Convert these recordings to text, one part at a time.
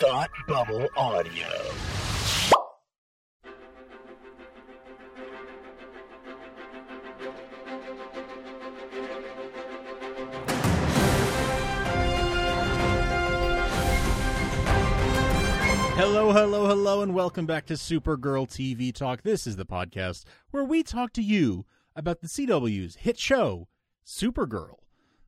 Thought Bubble Audio. Hello, hello, hello, and welcome back to Supergirl TV Talk. This is the podcast where we talk to you about the CW's hit show, Supergirl.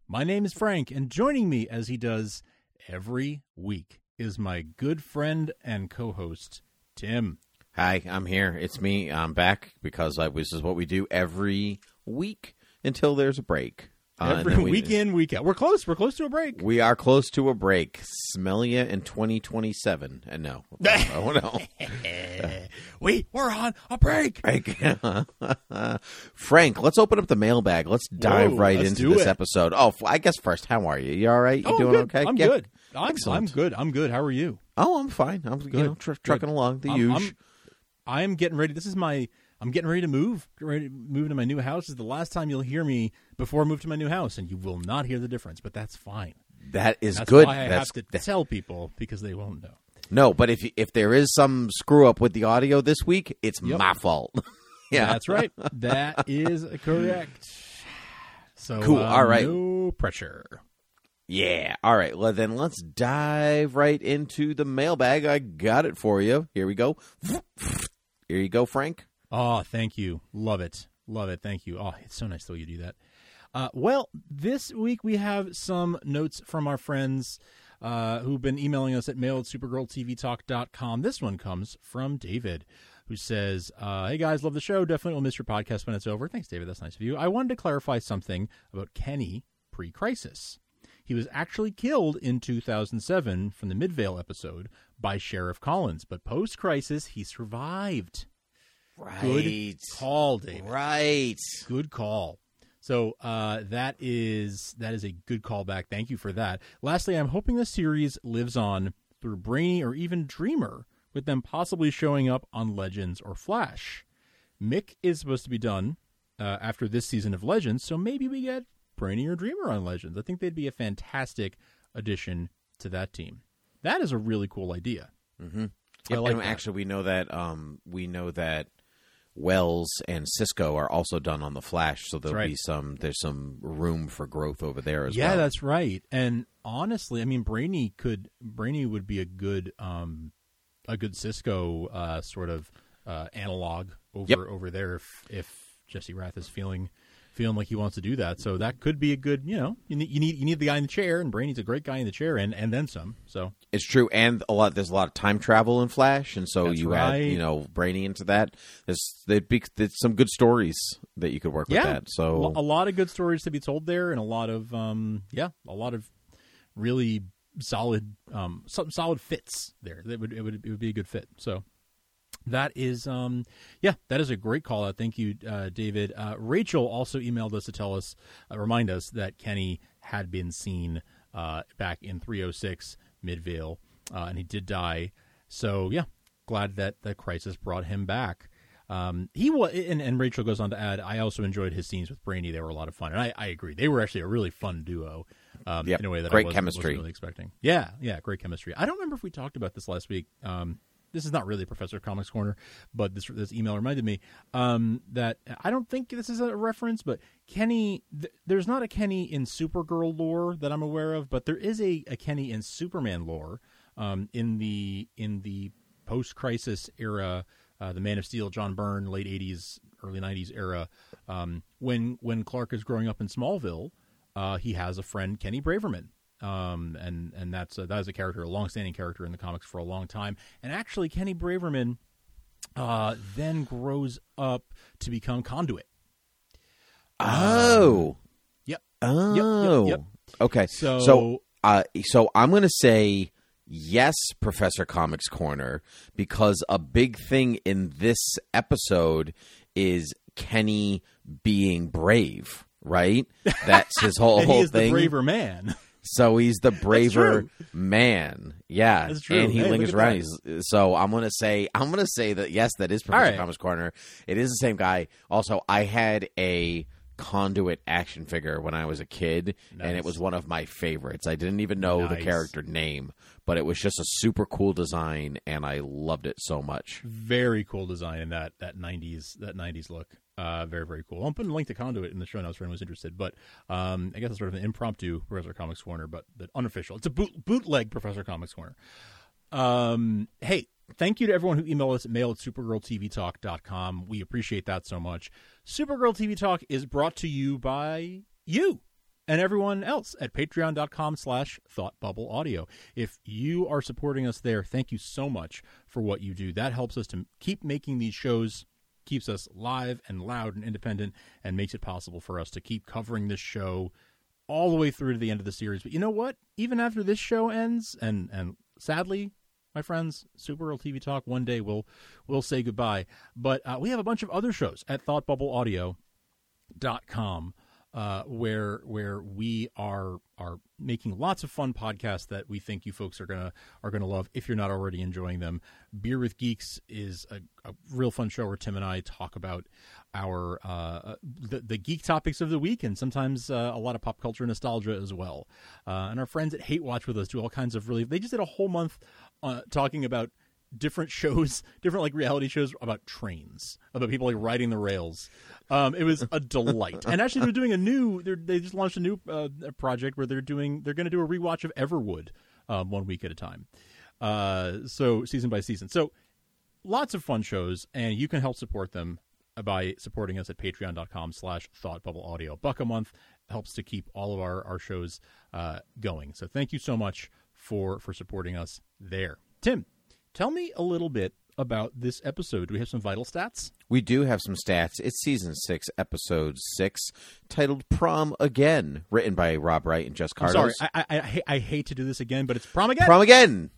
My name is Frank, and joining me as he does every week is my good friend and co host, Tim. Hi, I'm here. It's me. I'm back because I, this is what we do every week until there's a break. Uh, Every we- week in, week out. We're close. We're close to a break. We are close to a break. Smell ya in 2027. And no. oh, no. we, we're on a break. Break. Frank, let's open up the mailbag. Let's dive Whoa, right let's into this it. episode. Oh, I guess first, how are you? You all right? You Oh, doing okay? I'm Yeah. good. I'm, I'm good. I'm good. How are you? Oh, I'm fine. I'm you know, tr- trucking along the I'm, usual. I'm, I'm getting ready. This is my. I'm getting ready to move. Get ready to move into my new house. This is the last time you'll hear me before I move to my new house, and you will not hear the difference. But that's fine. That is That's good. I That's have to tell people because they won't know. No, but if if there is some screw up with the audio this week, it's Yep. my fault. yeah, That's right. That is correct. So Cool. uh, All right. No pressure. Yeah. All right. Well, then let's dive right into the mailbag. I got it for you. Here we go. Here you go, Frank. Oh, thank you. Love it. Love it. Thank you. Oh, it's so nice the way you do that. Uh, well, this week we have some notes from our friends uh, who've been emailing us at mail at supergirltvtalk.com. This one comes from David, who says, uh, Hey guys, love the show. Definitely will miss your podcast when it's over. Thanks, David. That's nice of you. I wanted to clarify something about Kenny pre crisis. He was actually killed in 2007 from the Midvale episode by Sheriff Collins, but post crisis, he survived. Right. Good call, David. Right. Good call. So uh, that is that is a good callback. Thank you for that. Lastly, I'm hoping the series lives on through Brainy or even Dreamer, with them possibly showing up on Legends or Flash. Mick is supposed to be done uh, after this season of Legends, so maybe we get Brainy or Dreamer on Legends. I think they'd be a fantastic addition to that team. That is a really cool idea. Mm-hmm. Like actually, we know that um, we know that Wells and Cisco are also done on the Flash, so there'll right. be some. There's some room for growth over there as yeah, well. Yeah, that's right. And honestly, I mean, Brainy could Brainy would be a good um a good Cisco uh, sort of uh, analog over Yep. over there if if Jesse Rath is feeling feeling like he wants to do that. So that could be a good. You know, you need you need you need the guy in the chair, and Brainy's a great guy in the chair, and and then some. So It's true, and a lot. There's a lot of time travel in Flash, and so That's you right. add, you know, Brainy into that. There's there'd be there's some good stories that you could work yeah, with that. So a lot of good stories to be told there, and a lot of um yeah, a lot of really solid um some solid fits there. That would it would it would be a good fit. So that is um yeah that is a great call out thank you uh, david uh, rachel also emailed us to tell us uh, remind us that kenny had been seen uh, back in 306 midvale uh, and he did die so yeah glad that the crisis brought him back um, he was, and, and Rachel goes on to add, I also enjoyed his scenes with Brainy. They were a lot of fun, and I, I agree. They were actually a really fun duo. Um, Yep. in a way that Great I wasn't, chemistry. wasn't really expecting. Yeah, yeah, great chemistry. I don't remember if we talked about this last week. Um, this is not really Professor Comics Corner, but this this email reminded me um, that I don't think this is a reference, but Kenny, th- there's not a Kenny in Supergirl lore that I'm aware of, but there is a, a Kenny in Superman lore um, in the in the post crisis era. Uh, the Man of Steel, John Byrne, late '80s, early '90s era. Um, when when Clark is growing up in Smallville, uh, he has a friend, Kenny Braverman, um, and and that's a, that is a character, a long-standing character in the comics for a long time. And actually, Kenny Braverman uh, then grows up to become Conduit. oh Yep. oh yep. okay So, so uh, so I'm gonna say yes, Professor Comics Corner, because a big thing in this episode is Kenny being brave. Right, that's his whole whole thing. braver man. So he's the braver man. Yeah. That's true. And he Hey, lingers around. So I'm gonna say I'm gonna say that yes, that is Professor right. Comics Corner. It is the same guy. Also, I had a conduit action figure when I was a kid, and it was one of my favorites. I didn't even know the character name, but it was just a super cool design, and I loved it so much. Very cool design in that that '90s that '90s look. Uh, very very cool. I'll put a link to Conduit in the show notes for anyone who's interested. But um, I guess it's sort of an impromptu Professor Comics Corner, but the unofficial. It's a boot, bootleg Professor Comics Corner. Um, hey, thank you to everyone who emailed us at mail at supergirltvtalk.com. We appreciate that so much. Supergirl TV Talk is brought to you by you and everyone else at patreon.com slash thoughtbubbleaudio. If you are supporting us there, thank you so much for what you do. That helps us to keep making these shows, keeps us live and loud and independent, and makes it possible for us to keep covering this show all the way through to the end of the series. But you know what? Even after this show ends, and and sadly, my friends, Supergirl TV Talk one day will will say goodbye. But uh, we have a bunch of other shows at thoughtbubbleaudio.com uh, where where we are are making lots of fun podcasts that we think you folks are gonna are gonna love if you're not already enjoying them. Beer with Geeks is a, a real fun show where Tim and I talk about our uh, the, the geek topics of the week and sometimes uh, a lot of pop culture nostalgia as well. Uh, and our friends at Hate Watch with us do all kinds of really. They just did a whole month uh, talking about different shows, different like reality shows about trains, about people like riding the rails. Um, it was a delight. and actually, they're doing a new. They just launched a new uh, project where they're doing. They're going to do a rewatch of Everwood um, one week at a time. Uh, so season by season. So lots of fun shows, and you can help support them by supporting us at patreon.com slash thought bubble audio Buck a month helps to keep all of our, our shows uh, going. So thank you so much for for supporting us there. Tim, tell me a little bit about this episode. Do we have some vital stats? We do have some stats. It's season six, episode six, titled "Prom Again," written by Rob Wright and Jess Kardos. sorry, I, I, I, I hate to do this again, but it's prom again. Prom again!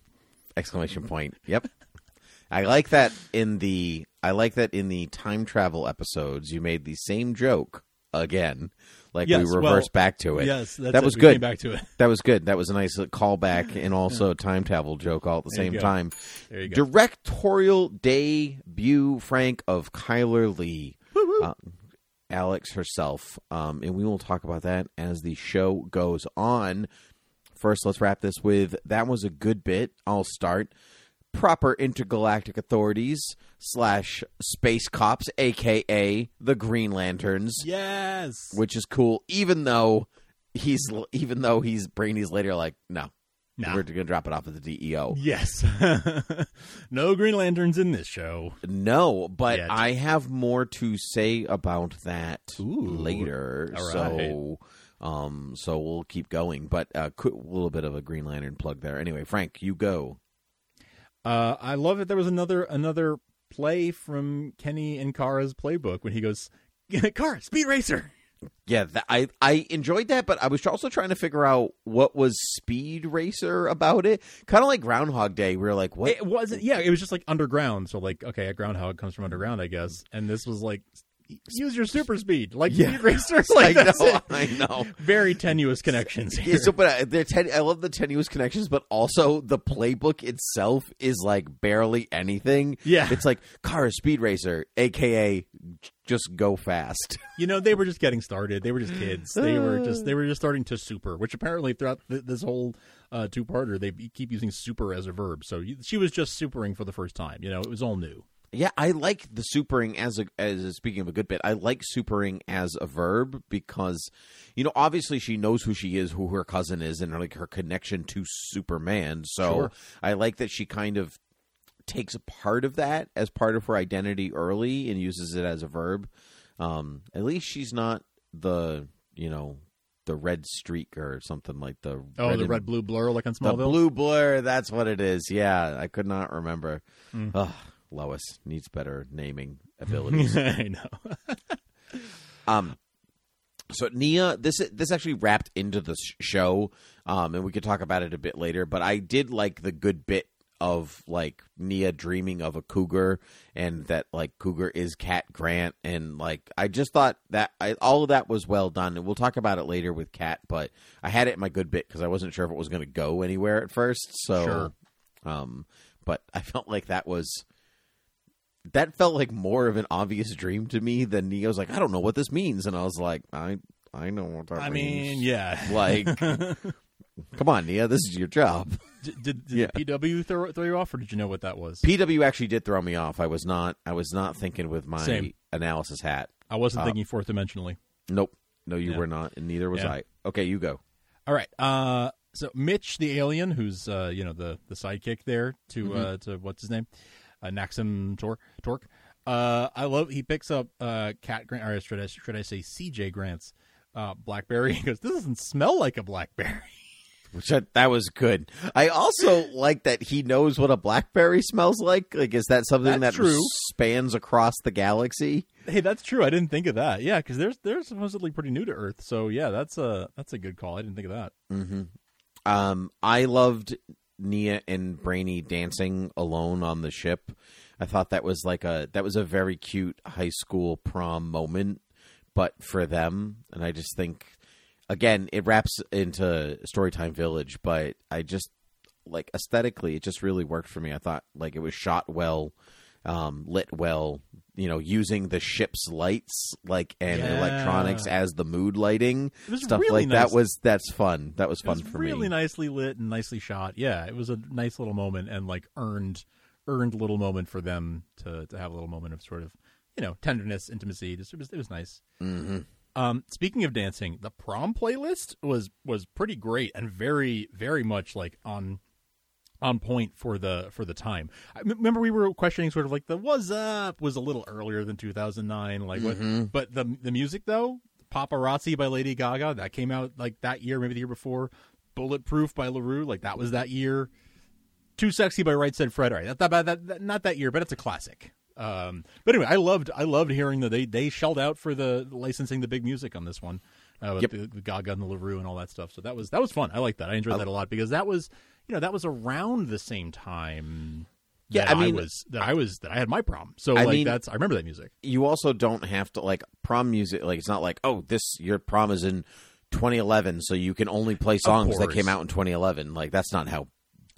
Exclamation point. Yep. I like that in the I like that in the time travel episodes you made the same joke again. Like Yes, we reverse well, back to it. yes, that's that was good. back to it. That was good. That was a nice callback and also time travel joke all at the There same time. There you go. Directorial debut, Frank, of Chyler Leigh. Uh, Alex herself. Um, and we will talk about that as the show goes on. First, let's wrap this with that was a good bit. I'll start. Proper intergalactic authorities slash space cops, aka the Green Lanterns, Yes. which is cool. Even though he's even though he's Brainy's later like no, Nah. we're gonna drop it off at the DEO. Yes. no Green Lanterns in this show. No, but Yet. I have more to say about that Ooh. later. All So, um, so we'll keep going. But a uh, quick little bit of a Green Lantern plug there. Anyway, Frank, you go. Uh, I love that there was another another play from Kenny and Kara's playbook when he goes, Kara, Speed Racer. Yeah, that, I I enjoyed that, but I was also trying to figure out what was Speed Racer about it. Kind of like Groundhog Day. We were like, what? It wasn't. Yeah, it was just like underground. So like, okay, a groundhog comes from underground, I guess. And this was like, use your super speed, like Yeah. Speed Racer. I Like, that's know, it. I know. Very tenuous connections here. Yeah, so, but uh, ten- I love the tenuous connections, but also the playbook itself is like barely anything. Yeah. it's like car speed racer, aka just go fast. you know, they were just getting started. They were just kids. They were just they were just starting to super, which apparently throughout th- this whole uh, two parter, they keep using super as a verb. So she was just supering for the first time. You know, it was all new. Yeah, I like the supering as a as a, speaking of a good bit. I like supering as a verb because you know obviously she knows who she is, who her cousin is, and like her connection to Superman. So Sure. I like that she kind of takes a part of that as part of her identity early and uses it as a verb. Um, at least she's not the you know the red streak or something like the Oh, the and- red blue blur like on the Smallville. blue blur. That's what it is. Yeah, I could not remember. Mm. Lois needs better naming abilities. I know. um, so Nia, this this actually wrapped into the show, um, and we could talk about it a bit later. But I did like the good bit of like Nia dreaming of a cougar, and that like cougar is Cat Grant, and like I just thought that I, all of that was well done, and we'll talk about it later with Cat. But I had it in my good bit because I wasn't sure if it was going to go anywhere at first. So, Sure. um, but I felt like that was that felt like more of an obvious dream to me than Nia's like, I don't know what this means. And I was like, I I know what that I means. mean, yeah. Like Come on, Nia, this is your job. Did, did, did Yeah. PW throw, throw you off, or did you know what that was? PW actually did throw me off. I was not. I was not thinking with my Same. analysis hat. I wasn't thinking fourth dimensionally. Nope. No, you Yeah. were not, and neither was Yeah. I. Okay, you go. All right. Uh, so Mitch, the alien, who's uh, you know the the sidekick there to uh, to what's his name, uh, Naxim Tor- Torque. Uh, I love he picks up uh, Cat Grant, or should I, should I say CJ Grant's uh, BlackBerry. He goes, "This doesn't smell like a BlackBerry." Which I, that was good. I also like that he knows what a blackberry smells like. Like, is that something That's that true. spans across the galaxy? hey, that's true. I didn't think of that. Yeah, because they're they're supposedly pretty new to Earth. So yeah, that's a that's a good call. I didn't think of that. hmm Um, I loved Nia and Brainy dancing alone on the ship. I thought that was like a that was a very cute high school prom moment, but for them, and I just think again it wraps into Storytime Village, but I just like aesthetically it just really worked for me. I thought like it was shot well, um, lit well, you know, using the ship's lights like and Yeah. electronics as the mood lighting stuff really like nice. that was that's fun. That was fun was for really me. Really nicely lit and nicely shot. Yeah, it was a nice little moment and like earned earned little moment for them to to have a little moment of sort of you know tenderness, intimacy. Just it was it was nice. hmm Um, speaking of dancing, the prom playlist was was pretty great and very very much like on on point for the for the time. I m- remember we were questioning sort of like the "Was Up" was a little earlier than 2009, like what, Mhm. but the the music though, "Paparazzi" by Lady Gaga that came out like that year, maybe the year before. "Bulletproof" by La Roux, like that was that year. "Too Sexy" by Right Said Fred. All right, that, that, that, that not that year, but it's a classic. Um, but anyway, I loved I loved hearing that they they shelled out for the licensing the big music on this one, uh, Yep. the, the Gaga and the La Roux and all that stuff. So that was that was fun. I like that. I enjoyed that a lot because that was you know that was around the same time. Yeah, that I mean- was that I was that I had my prom. So I like mean- that's I remember that music. You also don't have to like prom music. Like it's not like oh this your prom is in 2011, so you can only play songs that came out in 2011. Like that's not how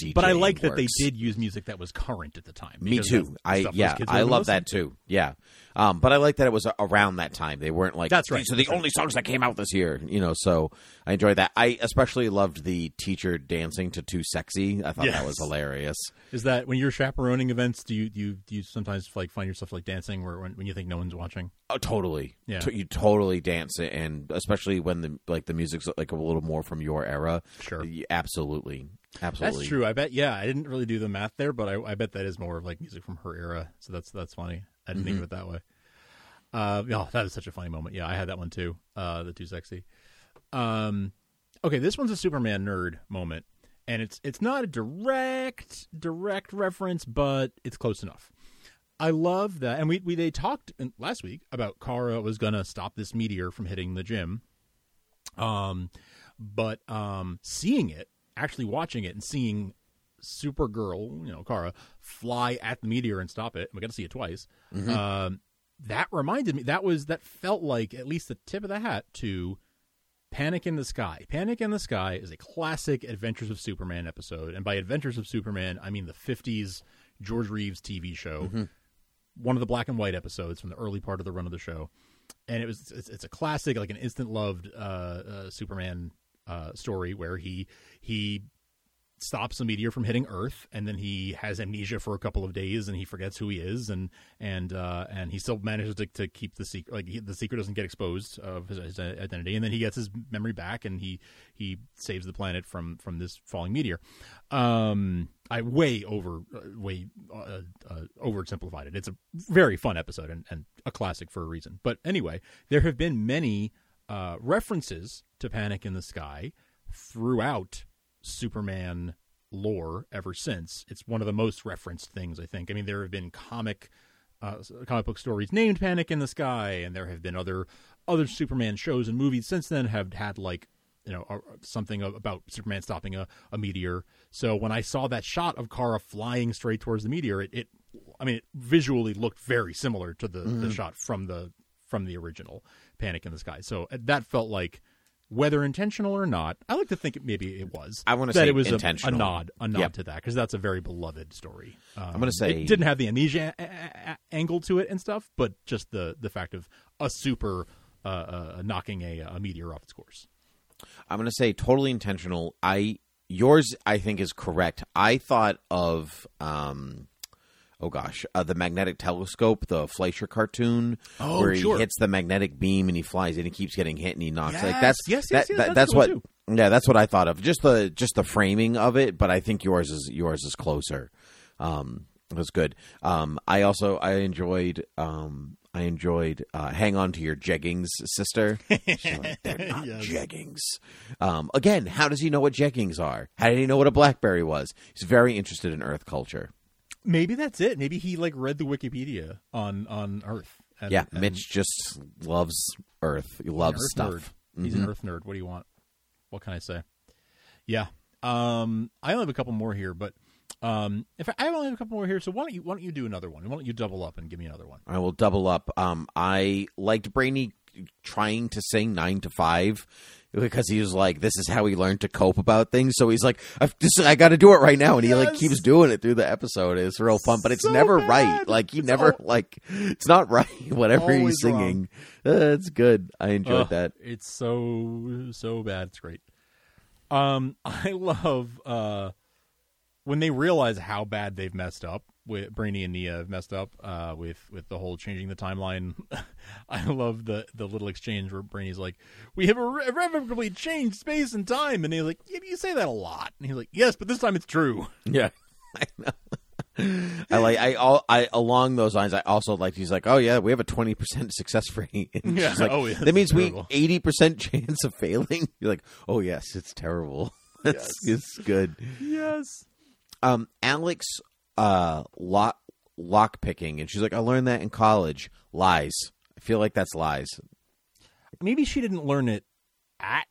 DJing But I like that they did use music that was current at the time. Me too. I yeah, I love that too. Yeah, um, but I like that it was around that time. They weren't like That's right. So the only songs that came out this year. You know, so I enjoyed that. I especially loved the teacher dancing to "Too Sexy." I thought that was hilarious. Is that when you're chaperoning events? Do you do you, do you sometimes like find yourself like dancing where when, when you think no one's watching? Oh, totally. Yeah. T- you totally dance it, and especially when the like the music's like a little more from your era. Sure. Absolutely, absolutely. That's true. I bet. Yeah, I didn't really do the math there, but I, I bet that is more of like music from her era. So that's that's funny. I didn't think of it that way. Uh, oh, that is such a funny moment. Yeah, I had that one too. Uh, the too sexy. Um, okay, this one's a Superman nerd moment, and it's it's not a direct direct reference, but it's close enough. I love that, and we, we they talked last week about Kara was gonna stop this meteor from hitting the gym. Um, but um, seeing it, actually watching it, and seeing Supergirl, you know, Kara, fly at the meteor and stop it. We got to see it twice. Um, that reminded me. That was that felt like at least the tip of the hat to Panic in the Sky. Panic in the Sky is a classic Adventures of Superman episode, and by Adventures of Superman, I mean the '50s George Reeves TV show. One of the black and white episodes from the early part of the run of the show, and it was it's, it's a classic, like an instant loved uh, uh, Superman uh, story where he he stops a meteor from hitting Earth, and then he has amnesia for a couple of days, and he forgets who he is, and and uh, and he still manages to, to keep the secret. Like he, the secret doesn't get exposed of his, his identity, and then he gets his memory back, and he he saves the planet from from this falling meteor. Um, I way over uh, way uh, uh, oversimplified it. It's a very fun episode and, and a classic for a reason. But anyway, there have been many uh, references to Panic in the Sky throughout Superman lore ever since. It's one of the most referenced things, I think. I mean, there have been comic uh, comic book stories named Panic in the Sky, and there have been other other Superman shows and movies since then have had like you know something about Superman stopping a, a meteor. So when I saw that shot of Kara flying straight towards the meteor, it, it I mean, it visually looked very similar to the, the shot from the from the original Panic in the Sky. So uh, that felt like whether intentional or not, I like to think it, maybe it was. I wanna say it was a- intentional. A, nod, a nod Yep. to that because that's a very beloved story. Um, I'm gonna say- it didn't have the amnesia a- a- a- angle to it and stuff, but just the the fact of a super uh, uh, knocking a, a meteor off its course. I'm going to say totally intentional. I yours I think is correct. I thought of um oh gosh, uh, the magnetic telescope, the Fleischer cartoon Oh, where sure. he hits the magnetic beam and he flies and he keeps getting hit and he knocks like Yes, that's yes, that, yes, yes, that- that's that's what one, yeah, that's what I thought of. Just the just the framing of it, but I think yours is yours is closer. Um it was good. Um I also I enjoyed um I enjoyed uh, hang on to your jeggings, sister. Like, They're not Yes. jeggings. Um, again, how does he know what jeggings are? How did he know what a blackberry was? He's very interested in Earth culture. Maybe that's it. Maybe he like read the Wikipedia on on Earth. And, yeah, and Mitch just loves Earth. He loves Earth stuff. nerd. He's an Earth nerd. What do you want? What can I say? Yeah. Um, I only have a couple more here, but um, if I, I only have a couple more here, so why don't you why don't you do another one? Why don't you double up and give me another one? I will double up. Um, I liked Brainy trying to sing nine to five because he was like, "This is how he learned to cope about things." So he's like, "I've just, I got to do it right now," and he like keeps doing it through the episode. It's real fun, but it's So never bad. right. Like he It's never al- like it's not right. Whatever he's Always wrong. singing, uh, it's good. I enjoyed Ugh, that. It's so so bad. It's great. Um, I love uh when they realize how bad they've messed up. With Brainy and Nia have messed up uh, with with the whole changing the timeline. I love the the little exchange where Brainy's like, "We have irre- irrevocably changed space and time," and he's like, "Yeah, you say that a lot." And he's like, "Yes, but this time it's true." Yeah, I know. I like I all I along those lines. I also like he's like, oh yeah, we have a twenty percent success rate. And Yeah. like, Oh, yeah, that means it's we eighty percent chance of failing. You're like, oh yes, it's terrible. That's it's good. Yes. Um, Alex, uh, lock lock picking, and she's like, I learned that in college. Lies. I feel like that's lies. maybe she didn't learn it at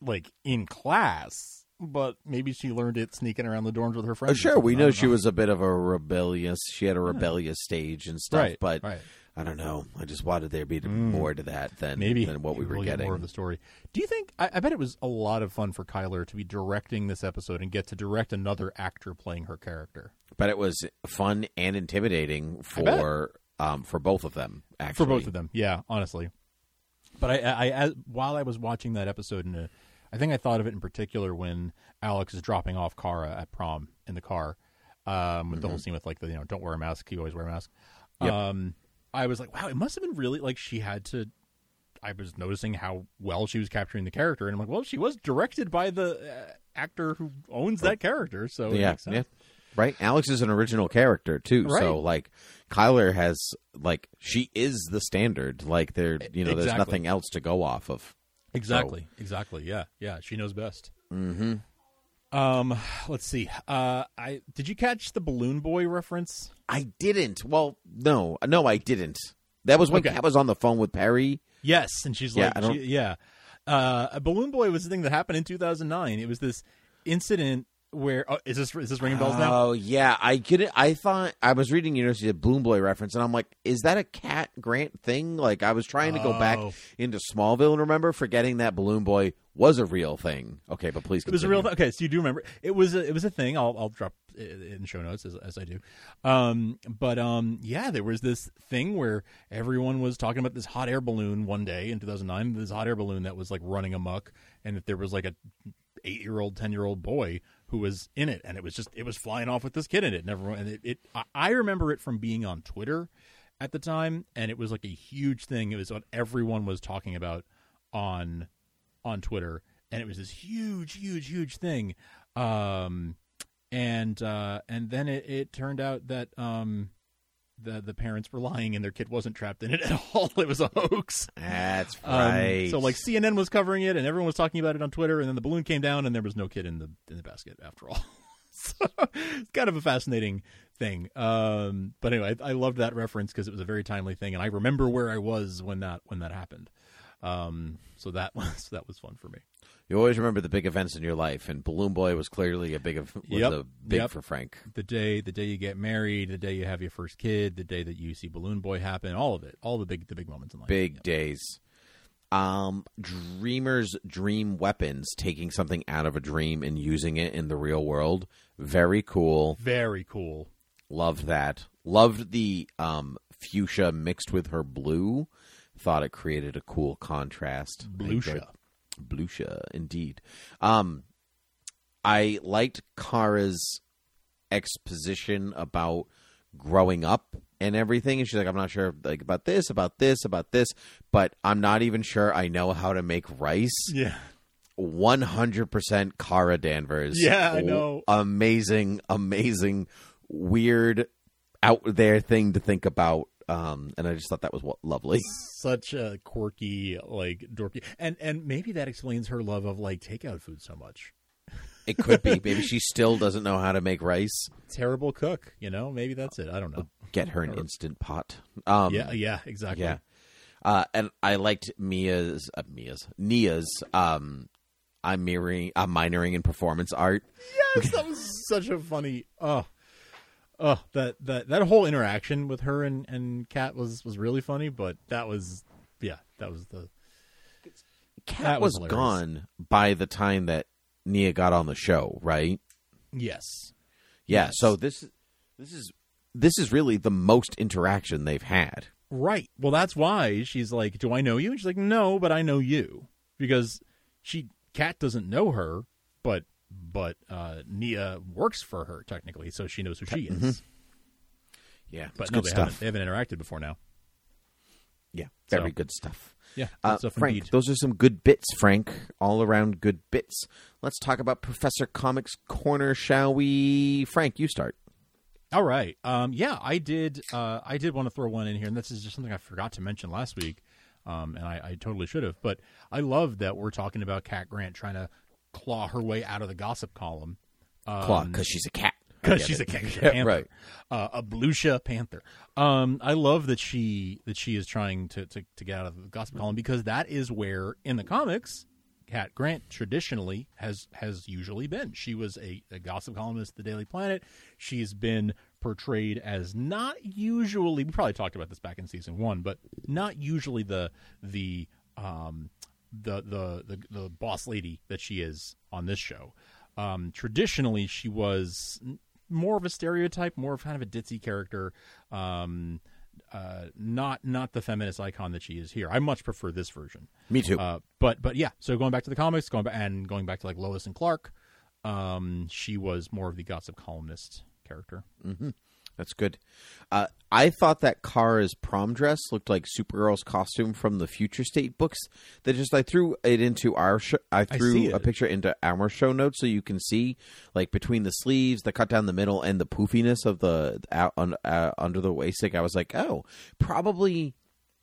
like in class, but maybe she learned it sneaking around the dorms with her friends. sure, we know don't she was a bit of a rebellious. She had a rebellious stage and stuff, right, but right. I don't know. I just wanted there to be more to that than maybe than what we were we'll get getting. more of the story. Do you think? I, I bet it was a lot of fun for Chyler to be directing this episode and get to direct another actor playing her character but it was fun and intimidating for um for both of them. Actually, for both of them. Yeah, honestly. But I, I, I while I was watching that episode, and uh, I think I thought of it in particular when Alex is dropping off Kara at prom in the car, um, with the whole scene with like the you know don't wear a mask, you always wear a mask. Mm-hmm. Yep. Um, I was like, wow, it must have been really like she had to. I was noticing how well she was capturing the character, and I'm like, well, she was directed by the uh, actor who owns that character, so it yeah, makes sense. yeah, right. Alex is an original character too, so like Chyler has like she is the standard. Like there, you know, there's nothing else to go off of. Exactly. Exactly. Yeah. Yeah. She knows best. Mm-hmm. Um. Let's see. Uh. I did you catch the balloon boy reference? I didn't. Well, no, no, I didn't. That was when Okay. Cat was on the phone with Perry. Yes. And she's Yeah, like, she- yeah. Uh. A balloon boy was the thing that happened in 2009. It was this incident where oh, is this is this ringing bells now? Oh yeah, I get it. I thought I was reading University of Bloom Boy reference, and I'm like, is that a Cat Grant thing? Like I was trying to go back Oh. into Smallville and remember, forgetting that Balloon Boy was a real thing. Okay, but please, It was a real. continue. Th- okay, so you do remember it was a, it was a thing. I'll I'll drop it in show notes as, as I do. Um, but um, yeah, there was this thing where everyone was talking about this hot air balloon one day in 2009. This hot air balloon that was like running amok, and that there was like a eight year old, ten year old boy who was in it, and it was just it was flying off with this kid in it. Everyone, and it, it I- I remember it from being on Twitter at the time, and it was like a huge thing. It was what everyone was talking about on on Twitter, and it was this huge, huge, huge thing. Um, and uh, and then it, it turned out that um, the the parents were lying, and their kid wasn't trapped in it at all. It was a hoax. That's Um, right. so like CNN was covering it, and everyone was talking about it on Twitter, and then the balloon came down, and there was no kid in the in the basket after all. so it's kind of a fascinating thing. Um, but anyway, I, I loved that reference because it was a very timely thing, and I remember where I was when that when that happened. Um, so that was that was fun for me. You always remember the big events in your life, and Balloon Boy was clearly a big of, was Yep. a big Yep. for Frank. The day the day you get married, the day you have your first kid, the day that you see Balloon Boy happen, all of it, all the big the big moments in life. Big days. Um, dreamers dream weapons, taking something out of a dream and using it in the real world. Very cool. Very cool. Loved that. Loved the um fuchsia mixed with her blue. Thought it created a cool contrast. I Blucia, indeed. Um, I liked Kara's exposition about growing up and everything, and she's like, "I'm not sure like about this, about this, about this, but I'm not even sure I know how to make rice." Yeah. 100% Kara Danvers. Yeah, I know. Amazing, amazing, weird, out there thing to think about. Um, and I just thought that was what, lovely. Such a quirky, like dorky, and and maybe that explains her love of like takeout food so much. It could be. Maybe she still doesn't know how to make rice. Terrible cook, you know. Maybe that's it. I don't know. Get her an instant pot. Um, yeah, yeah, exactly. Yeah. Uh, and I liked Mia's, uh, Mia's, Nia's, um, I'm mirroring, I'm minoring in performance art. Yes, that was such a funny. Oh, oh, that that that whole interaction with her and and Cat was was really funny. But that was, yeah, that was the. Cat was, was gone by the time that Nia got on the show, right? Yes. Yeah. Yes. So this this is this is really the most interaction they've had. Right. Well, that's why she's like, "Do I know you?" And she's like, "No, but I know you," because she Cat doesn't know her, but but uh, Nia works for her technically, so she knows who she is. Yeah, But no, good they stuff. haven't they haven't interacted before now. Yeah, So- very good stuff. Yeah, Uh, stuff Frank, indeed. those are some good bits, Frank. All around good bits. Let's talk about Professor Comics Corner, shall we? Frank, you start. All right. Um, yeah, I did. Uh, I did want to throw one in here, and this is just something I forgot to mention last week, um, and I, I totally should have. But I love that we're talking about Cat Grant trying to claw her way out of the gossip column. Claw, Um, because she's a cat. Because she's a it. cat, she's a panther, right. uh, a Blucia panther. Um, I love that she that she is trying to, to to get out of the gossip column because that is where in the comics, Cat Grant traditionally has has usually been. She was a, a gossip columnist at the Daily Planet. She's been portrayed as not usually. We probably talked about this back in season one, but not usually the the um the the the, the boss lady that she is on this show. Um, traditionally, she was more of a stereotype, more of kind of a ditzy character. Um, uh, not not the feminist icon that she is here. I much prefer this version. Me too. Uh, but but yeah, so going back to the comics, going back and going back to like Lois and Clark, um, she was more of the gossip columnist character. That's good. Uh, I thought that Kara's prom dress looked like Supergirl's costume from the Future State books. That just I threw it into our show. I threw it. a picture into our show notes so you can see like between the sleeves, the cut down the middle, and the poofiness of the out uh, under the waistcoat. I was like, oh, probably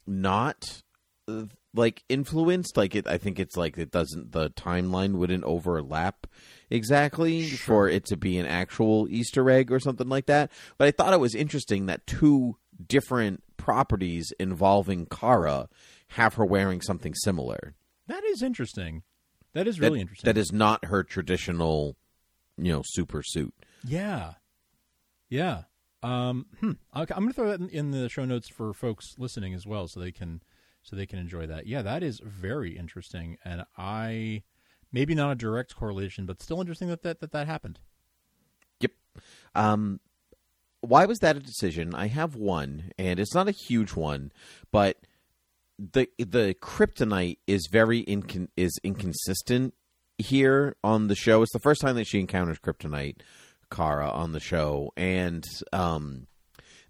not uh, like influenced. Like it, I think it's like it doesn't. The timeline wouldn't overlap exactly for it to be an actual Easter egg or something like that. But I thought it was interesting that two different properties involving Kara have her wearing something similar. That is interesting. That is That- really interesting. That is not her traditional, you know, super suit. Yeah, yeah. Um, hmm. I'm going to throw that in, in the show notes for folks listening as well, so they can so they can enjoy that. Yeah, that is very interesting, and I maybe not a direct correlation, but still interesting that that that, that happened. Yep. Um, why was that a decision? I have one, and it's not a huge one, but the the kryptonite is very incon- is inconsistent here on the show. It's the first time that she encounters kryptonite, Kara, on the show, and um,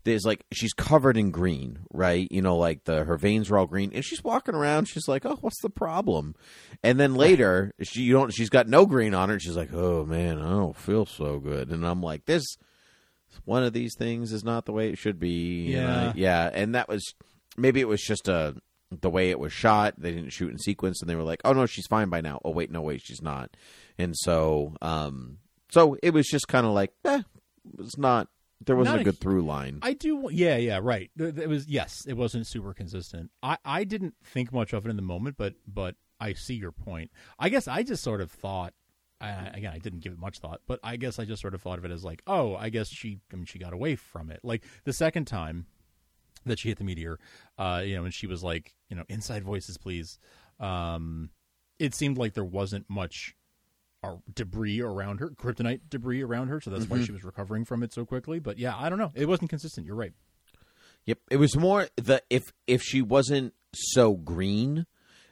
there's like she's covered in green, right? You know, like the her veins are all green, and she's walking around. She's like, "Oh, what's the problem?" And then later, she you don't. She's got no green on her. And she's like, "Oh man, I don't feel so good." And I'm like, "This one of these things is not the way it should be." And I- Yeah. yeah. And that was maybe it was just a the way it was shot. They didn't shoot in sequence, and they were like, "Oh no, she's fine by now." Oh wait, no, wait, she's not. And so, um, so it was just kind of like, eh, it was not. There wasn't a a good through line. I do. Yeah, yeah, right. It was yes, it wasn't super consistent. I I didn't think much of it in the moment, but but I see your point. I guess I just sort of thought. Uh, again, I didn't give it much thought, but I guess I just sort of thought of it as like, oh, I guess she, I mean, she got away from it. Like the second time that she hit the meteor, uh, you know, and she was like, you know, inside voices, please. Um, it seemed like there wasn't much debris around her, kryptonite debris around her, so that's why mm-hmm. she was recovering from it so quickly. But yeah, I don't know. It wasn't consistent. You're right. Yep, it was more the if if she wasn't so green,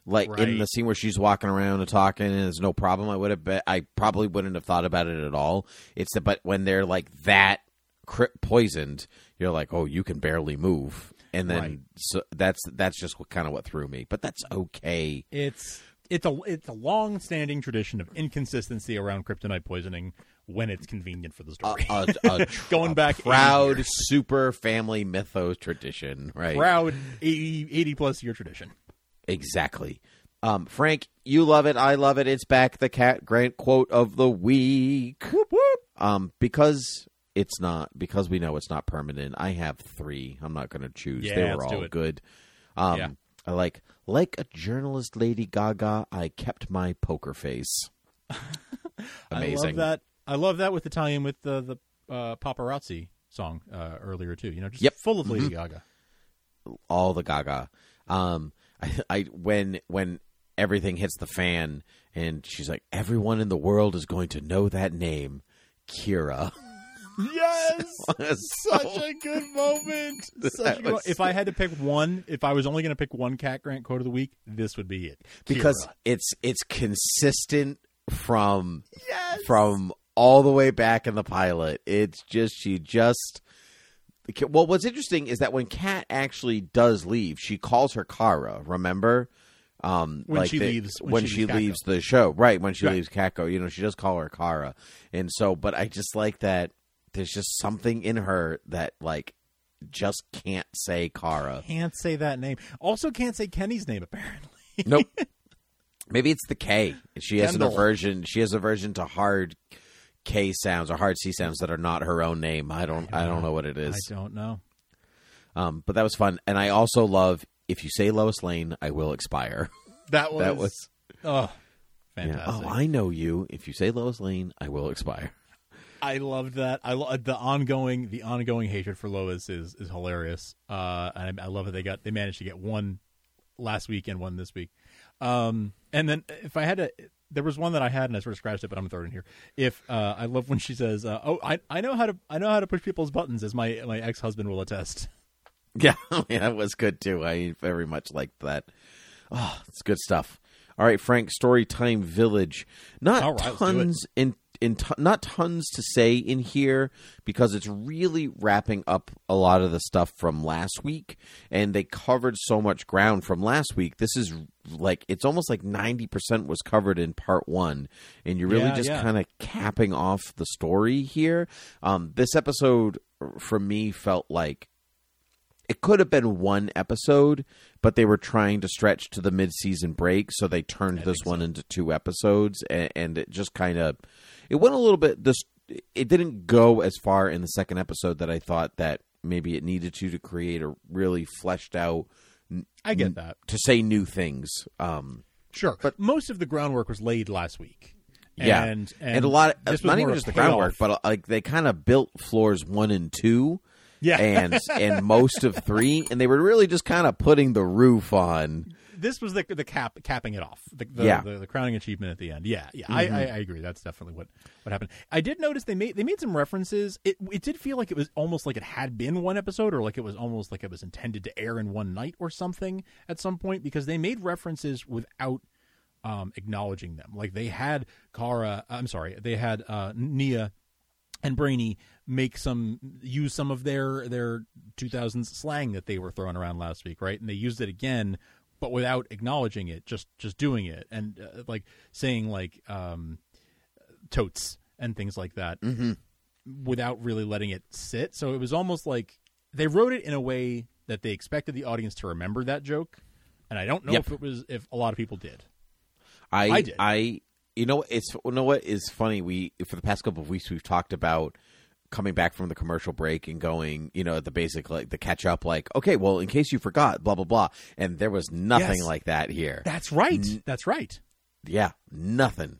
like in the scene where she's walking around and talking and there's no problem i would have bet i probably wouldn't have thought about it at all it's the, but when they're like that cri- poisoned you're like oh you can barely move and then Right. so that's that's just what kind of what threw me but that's okay It's it's a it's a long standing tradition of inconsistency around kryptonite poisoning when it's convenient for the story. a, a tr- Going a back proud super family mythos tradition right Proud 80, 80 plus year tradition. Exactly. Um, Frank, you love it. I love it. It's back. The cat grant quote of the week. Um, because it's not because we know it's not permanent. I have three. I'm not going to choose. Yeah, they were all good. Um, Yeah. I like like a journalist, Lady Gaga. I kept my poker face. Amazing. I love that. I love that with the tie-in with the the uh, paparazzi song uh, earlier too. You know, just Yep. full of Lady Mm-hmm. Gaga. all the Gaga. Um, I, I when when everything hits the fan, and she's like, everyone in the world is going to know that name, Kira. Yes, So- such a good moment. Such a good was- If I had to pick one, if I was only going to pick one cat grant quote of the week, this would be it. because Kira. it's it's consistent from Yes. from all the way back in the pilot. It's just she just. Well, what's interesting is that when Cat actually does leave, she calls her Kara. Remember, um, When like she the- leaves- when when she she leaves leaves the show, right? When she Right. leaves CatCo, you know, she does call her Kara, and so. But I just like that. There's just something in her that like just can't say Kara. can't say that name. Also, can't say Kenny's name apparently. Nope. Maybe it's the K. She has an aversion. She has aversion to hard K sounds or hard C sounds that are not her own name. I don't. I don't know what it is. I don't know. Um, but that was fun, and I also love if you say Lois Lane, I will expire. That was that was. oh Yeah. fantastic. Oh, I know you. If you say Lois Lane, I will expire. I loved that. I lo- the ongoing the ongoing hatred for Lois is is hilarious. Uh, and I, I love that they got they managed to get one last week and one this week. Um, and then if I had to, there was one that I had and I sort of scratched it, but I'm gonna throw it in here. If uh, I love when she says, uh, "Oh, I I know how to I know how to push people's buttons," as my my ex husband will attest. Yeah, yeah, that was good too. I very much liked that. Oh, it's good stuff. All right, Frank. Story time village. Not right, tons in in t- not tons to say in here because it's really wrapping up a lot of the stuff from last week, and they covered so much ground from last week. This is like it's almost like ninety percent was covered in part one, and you're really Yeah, just yeah. kind of capping off the story here. Um, this episode for me felt like it could have been one episode, but they were trying to stretch to the mid-season break, so they turned this think one into two episodes, and, and it just kind of it went a little bit. This it didn't go as far in the second episode that I thought that maybe it needed to to create a really fleshed out I get that. to say new things. Um, Sure, but most of the groundwork was laid last week. yeah, and and, a lot. Of, was not even just the groundwork, but like they kind of built floors one and two. Yeah. and and most of three, and they were really just kind of putting the roof on. This was the the cap capping it off the the, Yeah. Mm-hmm. the, the crowning achievement at the end yeah yeah I, I I agree that's definitely what what happened I did notice they made they made some references it it did feel like it was almost like it had been one episode or like it was almost like it was intended to air in one night or something at some point because they made references without um acknowledging them like they had Kara I'm sorry they had uh Nia and Brainy make some use some of their their 2000s slang that they were throwing around last week, right? And they used it again, but without acknowledging it, just just doing it and uh, like saying like um, totes and things like that Mm-hmm. without really letting it sit. So it was almost like they wrote it in a way that they expected the audience to remember that joke, and I don't know Yep. if it was if a lot of people did. I I did. I you know it's you know what is funny. We for the past couple of weeks we've talked about coming back from the commercial break and going, you know, the basic like the catch up, like okay, well, in case you forgot, blah blah blah, and there was nothing Yes. like that here. That's right. That's right. yeah, nothing.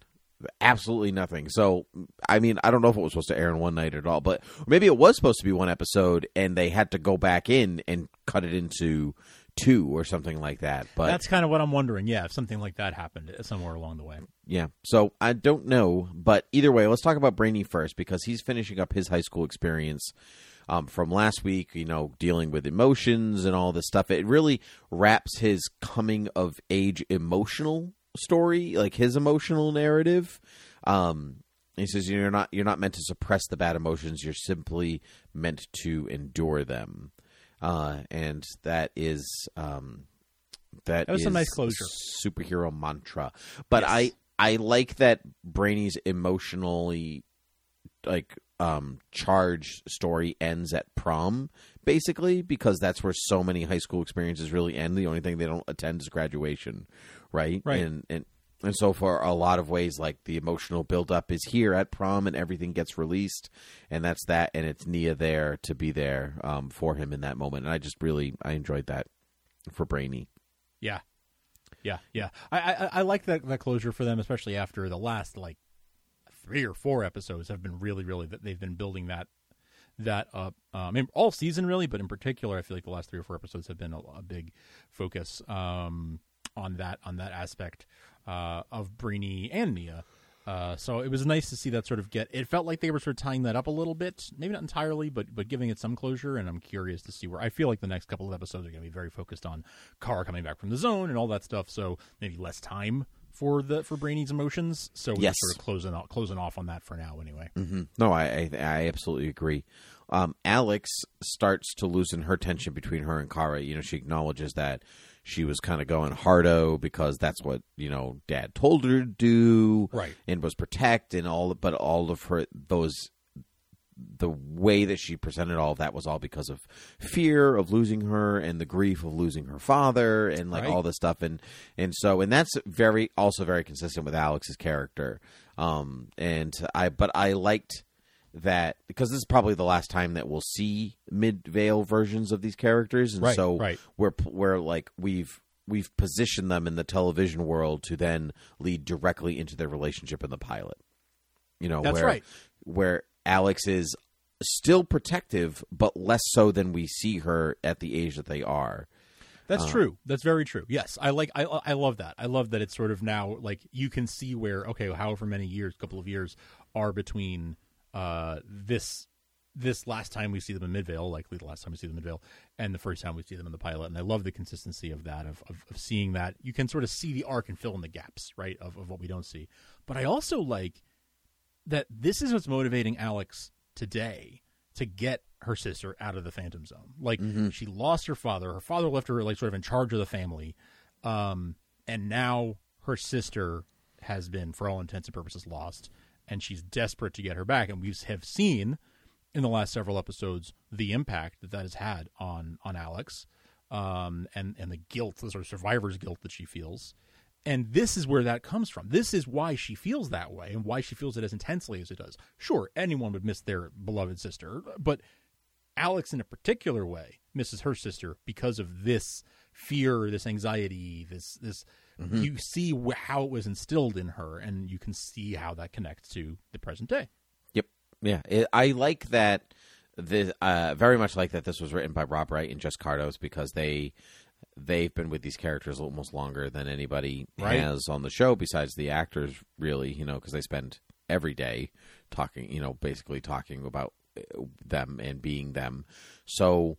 Absolutely nothing. So, I mean, I don't know if it was supposed to air in one night at all, but maybe it was supposed to be one episode, and they had to go back in and cut it into two or something like that. But That's kind of what I'm wondering. Yeah, if something like that happened somewhere along the way. Yeah. So I don't know, but either way, let's talk about Brainy first because he's finishing up his high school experience. um, from last week, you know, dealing with emotions and all this stuff. It really wraps his coming of age emotional story, like his emotional narrative. Um, he says you're not you're not meant to suppress the bad emotions. You're simply meant to endure them, uh, and that is um, that, That was is nice closure. Superhero mantra, but Yes. I I like that Brainy's emotionally like um charged story ends at prom basically because that's where so many high school experiences really end the only thing they don't attend is graduation right Right. and and and so for a lot of ways like the emotional buildup is here at prom and everything gets released and that's that and it's nia there to be there um, for him in that moment and i just really i enjoyed that for brainy Yeah, yeah, yeah. I I, I like that that closure for them, especially after the last like three or four episodes have been really, really that they've been building that that up. Um, I mean, all season really, but in particular, I feel like the last three or four episodes have been a, a big focus um, on that on that aspect uh, of Brainy and Nia. Uh, so it was nice to see that sort of get. It felt like they were sort of tying that up a little bit, maybe not entirely, but but giving it some closure. And I'm curious to see where. I feel like the next couple of episodes are going to be very focused on Kara coming back from the zone and all that stuff. So maybe less time for the for Brainy's emotions. So we're Yes. sort of closing off closing off on that for now, anyway. hmm No, I, I I absolutely agree. Um, Alex starts to loosen her tension between her and Kara. You know, she acknowledges that she was kind of going hardo because that's what you know Dad told her to do, Right. And was protect and all. But all of her those the way that she presented all of that was all because of fear of losing her and the grief of losing her father and like Right. all this stuff and and so and that's very also very consistent with Alex's character um and I but I liked that because this is probably the last time that we'll see Midvale versions of these characters and Right, so right. we're we're like we've we've positioned them in the television world to then lead directly into their relationship in the pilot you know That's where right. where Alex is still protective, but less so than we see her at the age that they are. That's uh, true. That's very true. Yes, I like. I I love that. I love that it's sort of now like you can see where okay, however many years, couple of years are between uh this this last time we see them in Midvale, likely the last time we see them in Midvale, and the first time we see them in the pilot. And I love the consistency of that of of, of seeing that you can sort of see the arc and fill in the gaps, right, of of what we don't see. But I also like that this is what's motivating Alex today to get her sister out of the Phantom Zone. Like she lost her father. Her father left her like sort of in charge of the family, um, and now her sister has been, for all intents and purposes, lost, and she's desperate to get her back. And we have seen in the last several episodes the impact that that has had on on Alex, um, and and the guilt, the sort of survivor's guilt that she feels. And this is where that comes from. This is why she feels that way and why she feels it as intensely as it does. Sure, anyone would miss their beloved sister, but Alex, in a particular way, misses her sister because of this fear, this anxiety, this this. You see wh- how it was instilled in her, and you can see how that connects to the present day. Yep. Yeah. It, I like that. This uh, very much like that. This was written by Rob Wright and Jess Kardos because they they've been with these characters almost longer than anybody Right. has on the show besides the actors. Really, you know, because they spend every day talking. You know, basically talking about uh, them and being them. So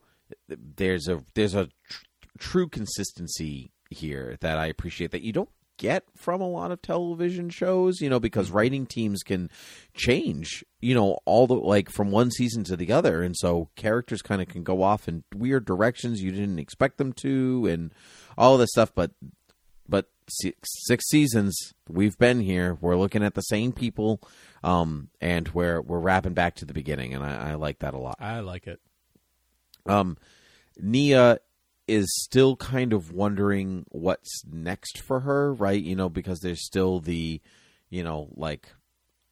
there's a there's a tr- true consistency here that I appreciate that you don't get from a lot of television shows, you know, because writing teams can change, you know, all the like from one season to the other. And so characters kind of can go off in weird directions you didn't expect them to and all this stuff. But but six, six seasons we've been here. We're looking at the same people um and we're we're wrapping back to the beginning. And I, I like that a lot. I like it. um, Nia is still kind of wondering what's next for her, right? You know, because there's still the, you know, like,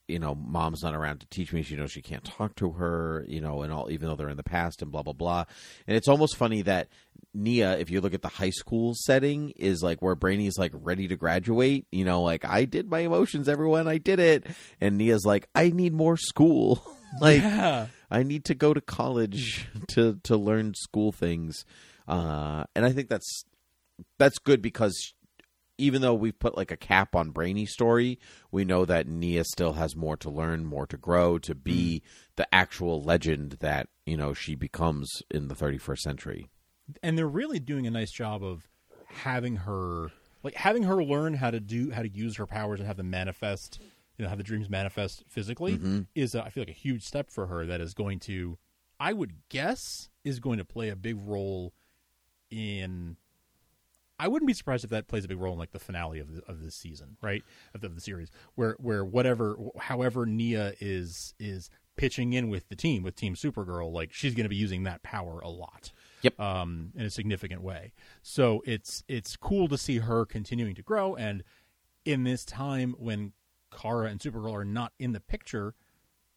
you know, mom's not around to teach me. She knows she can't talk to her, you know, and all, even though they're in the past and blah, blah, blah. And it's almost funny that Nia, if you look at the high school setting, is like where Brainy's like ready to graduate, you know, like, I did my emotions, everyone, I did it. And Nia's like, I need more school. like, Yeah. I need to go to college to to learn school things, uh, and I think that's that's good because even though we've put like a cap on Brainy's story, we know that Nia still has more to learn, more to grow, to be the actual legend that you know she becomes in the 31st century. and they're really doing a nice job of having her like having her learn how to do how to use her powers and have them manifest you know have the dreams manifest physically is uh, i feel like a huge step for her that is going to i would guess is going to play a big role in I wouldn't be surprised if that plays a big role in like the finale of the, of this season, right? Of the, of the series, where where whatever, however Nia is is pitching in with the team with Team Supergirl, like she's going to be using that power a lot, Yep. um, in a significant way. So it's it's cool to see her continuing to grow, and in this time when Kara and Supergirl are not in the picture,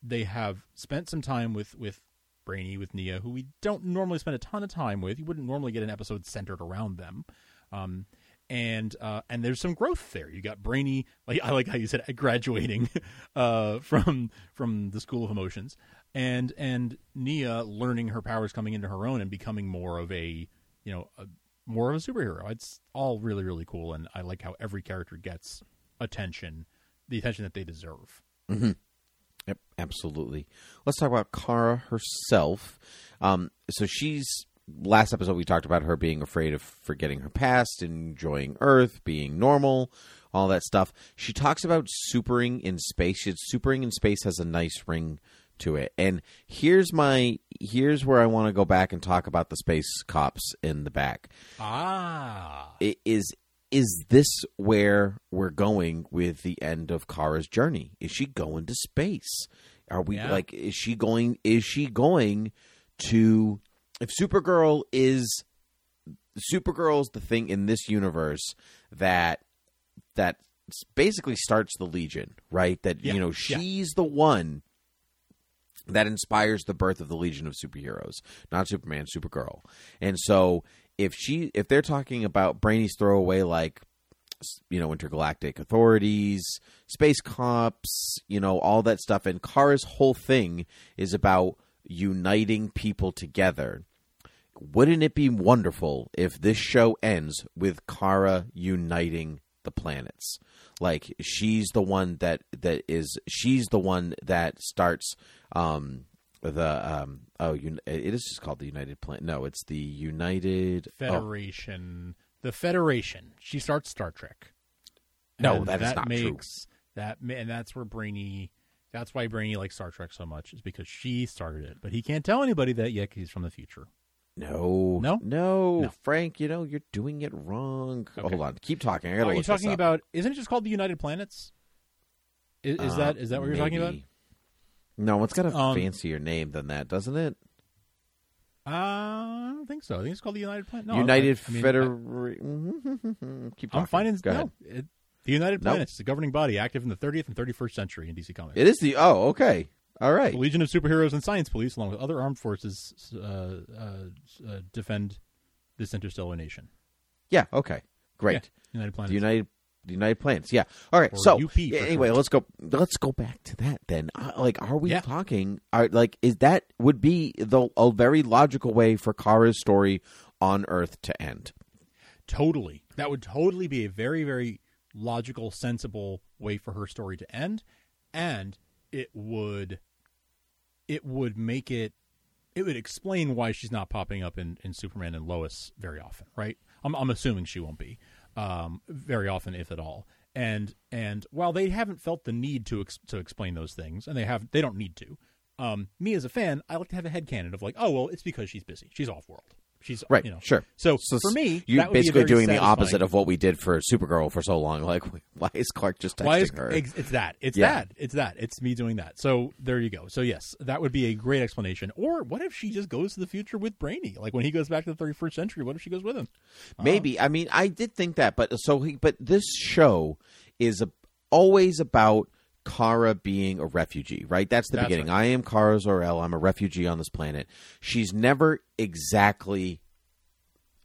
they have spent some time with with Brainy with Nia, who we don't normally spend a ton of time with. You wouldn't normally get an episode centered around them. Um, and uh, and there's some growth there. You got Brainy, like I like how you said, graduating uh, from from the School of Emotions, and and Nia learning her powers, coming into her own, and becoming more of a you know a, more of a superhero. It's all really really cool, and I like how every character gets attention, the attention that they deserve. Yep, absolutely. Let's talk about Kara herself. Um, so she's last episode we talked about her being afraid of forgetting her past, enjoying Earth, being normal, all that stuff. She talks about supering in space. She, supering in space has a nice ring to it. And here's my here's where I want to go back and talk about the space cops in the back. Ah, I- Is is this where we're going with the end of Kara's journey? Is she going to space? Are we Yeah. like is she going is she going to if Supergirl is Supergirl's the thing in this universe that that basically starts the Legion, right? That Yeah. you know, Yeah. she's the one that inspires the birth of the Legion of Superheroes, not Superman, Supergirl. And so if she if they're talking about Brainy's throwaway like you know intergalactic authorities, space cops, you know all that stuff and Kara's whole thing is about uniting people together. Wouldn't it be wonderful if this show ends with Kara uniting the planets? Like she's the one that that is she's the one that starts um the um oh un- it is just called the United Planet. No, it's the United oh, Federation, the Federation. She starts Star Trek. No, And that is not true. makes, That and that's where Brainy. That's why Brainy likes Star Trek so much is because she started it. But he can't tell anybody that yet he's from the future. No, No? no, No. Frank. You know you're doing it wrong. Okay. Hold on, keep talking. I gotta Are you talking about? Isn't it just called the United Planets? Is, is Uh, that is that what you're talking about? No, it's got a Um, fancier name than that, doesn't it? Uh, I don't think so. I think it's called the United Planets. No, United I, I mean, Federation. Keep talking. I'm finding no. It, the United Nope. Planets is a governing body active in the 30th and 31st century in DC Comics. It is the. Oh, okay. All right. The Legion of Superheroes and Science Police, along with other armed forces, uh, uh, uh, defend this interstellar nation. Yeah. Okay. Great. Yeah, United Planets. The United the United Planets. Yeah. All right. Or so UP anyway, let's go. Let's go back to that then. Uh, like, are we Yeah. talking? Are like is that would be the a very logical way for Kara's story on Earth to end? Totally. That would totally be a very, very logical, sensible way for her story to end. And it would it would make it it would explain why she's not popping up in, in Superman and Lois very often, right? I'm I'm assuming she won't be. Um very often if at all. And and while they haven't felt the need to ex- to explain those things, and they have they don't need to. Um, me as a fan, I like to have a head headcanon of like, oh well, it's because she's busy. She's off world. She's Right. You know, Sure. So, So for me, you're that would be basically doing the opposite of what we did for Supergirl for so long. Like, why is Clark just texting Why is her? it's that? It's Yeah. that. It's that. It's me doing that. So there you go. So yes, that would be a great explanation. Or what if she just goes to the future with Brainy? Like when he goes back to the 31st century, what if she goes with him? Uh, Maybe. I mean, I did think that, but so he, but this show is a, always about Kara being a refugee, right? That's the That's beginning. right. I am Kara Zor-El. I'm a refugee on this planet. She's never exactly.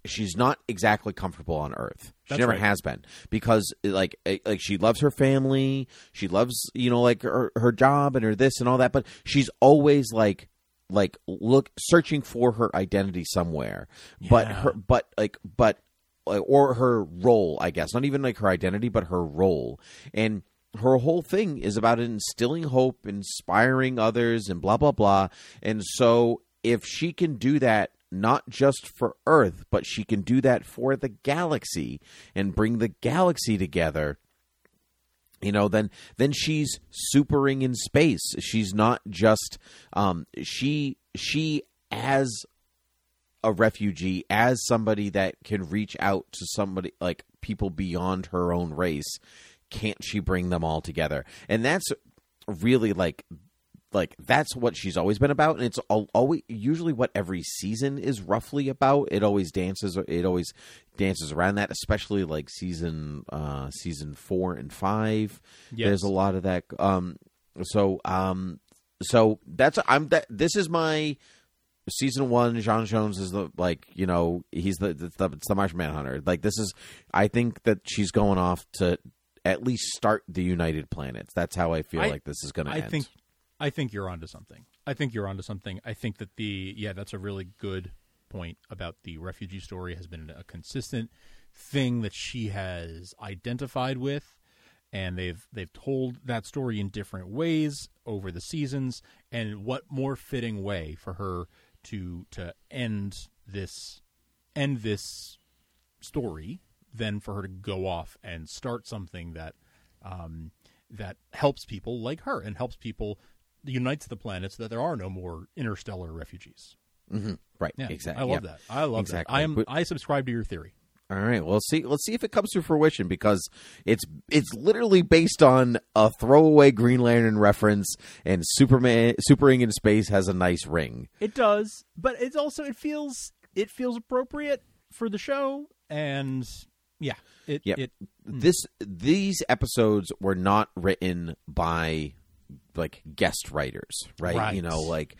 She's not exactly comfortable on Earth. She That's never right. has been because, like, eh, like she loves her family. She loves, you know, like her, her job and her this and all that. But she's always like, like look searching for her identity somewhere. But her, but like, but or her role, I guess, not even like her identity, but her role. And her whole thing is about instilling hope, inspiring others, and blah, blah, blah. And so if she can do that, not just for Earth, but she can do that for the galaxy and bring the galaxy together you know then then she's supering in space she's not just um she she as a refugee as somebody that can reach out to somebody like people beyond her own race can't she bring them all together? And that's really like like that's what she's always been about and it's al- always usually what every season is roughly about. It always dances it always dances around that especially like season uh season 4 and 5 Yes. there's a lot of that um so um so that's i'm that this is my season one J'onn J'onzz is the like you know he's the it's the, it's the martian manhunter. Like this is i think that she's going off to at least start the united planets that's how i feel I- like this is going to I end think I think you're onto something. I think you're onto something. I think that the yeah, that's a really good point about the refugee story has been a consistent thing that she has identified with and they've they've told that story in different ways over the seasons and what more fitting way for her to to end this end this story than for her to go off and start something that um, that helps people like her and helps people unites the planet so that there are no more interstellar refugees. right Yeah, exactly I love yeah. that. I love Exactly. that. I am. But- I subscribe to your theory. All right, well, see, let's see if it comes to fruition because it's it's literally based on a throwaway Green Lantern reference, and Superman Supering in space has a nice ring. It does, but it's also it feels it feels appropriate for the show, and yeah, it Yep. it hmm. This these episodes were not written by like guest writers, right? Right. You know, like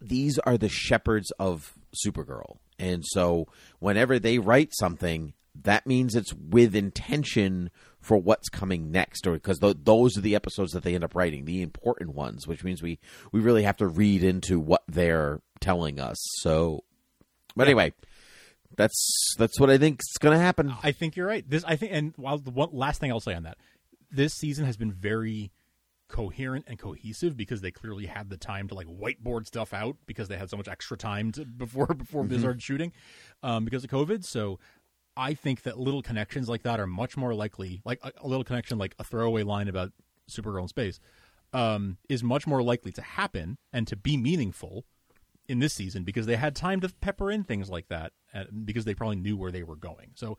these are the shepherds of Supergirl, and so whenever they write something, that means it's with intention for what's coming next, or because th- those are the episodes that they end up writing, the important ones, which means we we really have to read into what they're telling us. So, but anyway, that's that's what I think is going to happen. I think you're right. This I think, and while the one last thing I'll say on that, this season has been very coherent and cohesive because they clearly had the time to like whiteboard stuff out because they had so much extra time to, before before Blizzard shooting um, because of COVID. So I think that little connections like that are much more likely, like a, a little connection, like a throwaway line about Supergirl in space, um, is much more likely to happen and to be meaningful in this season because they had time to pepper in things like that uh, because they probably knew where they were going. So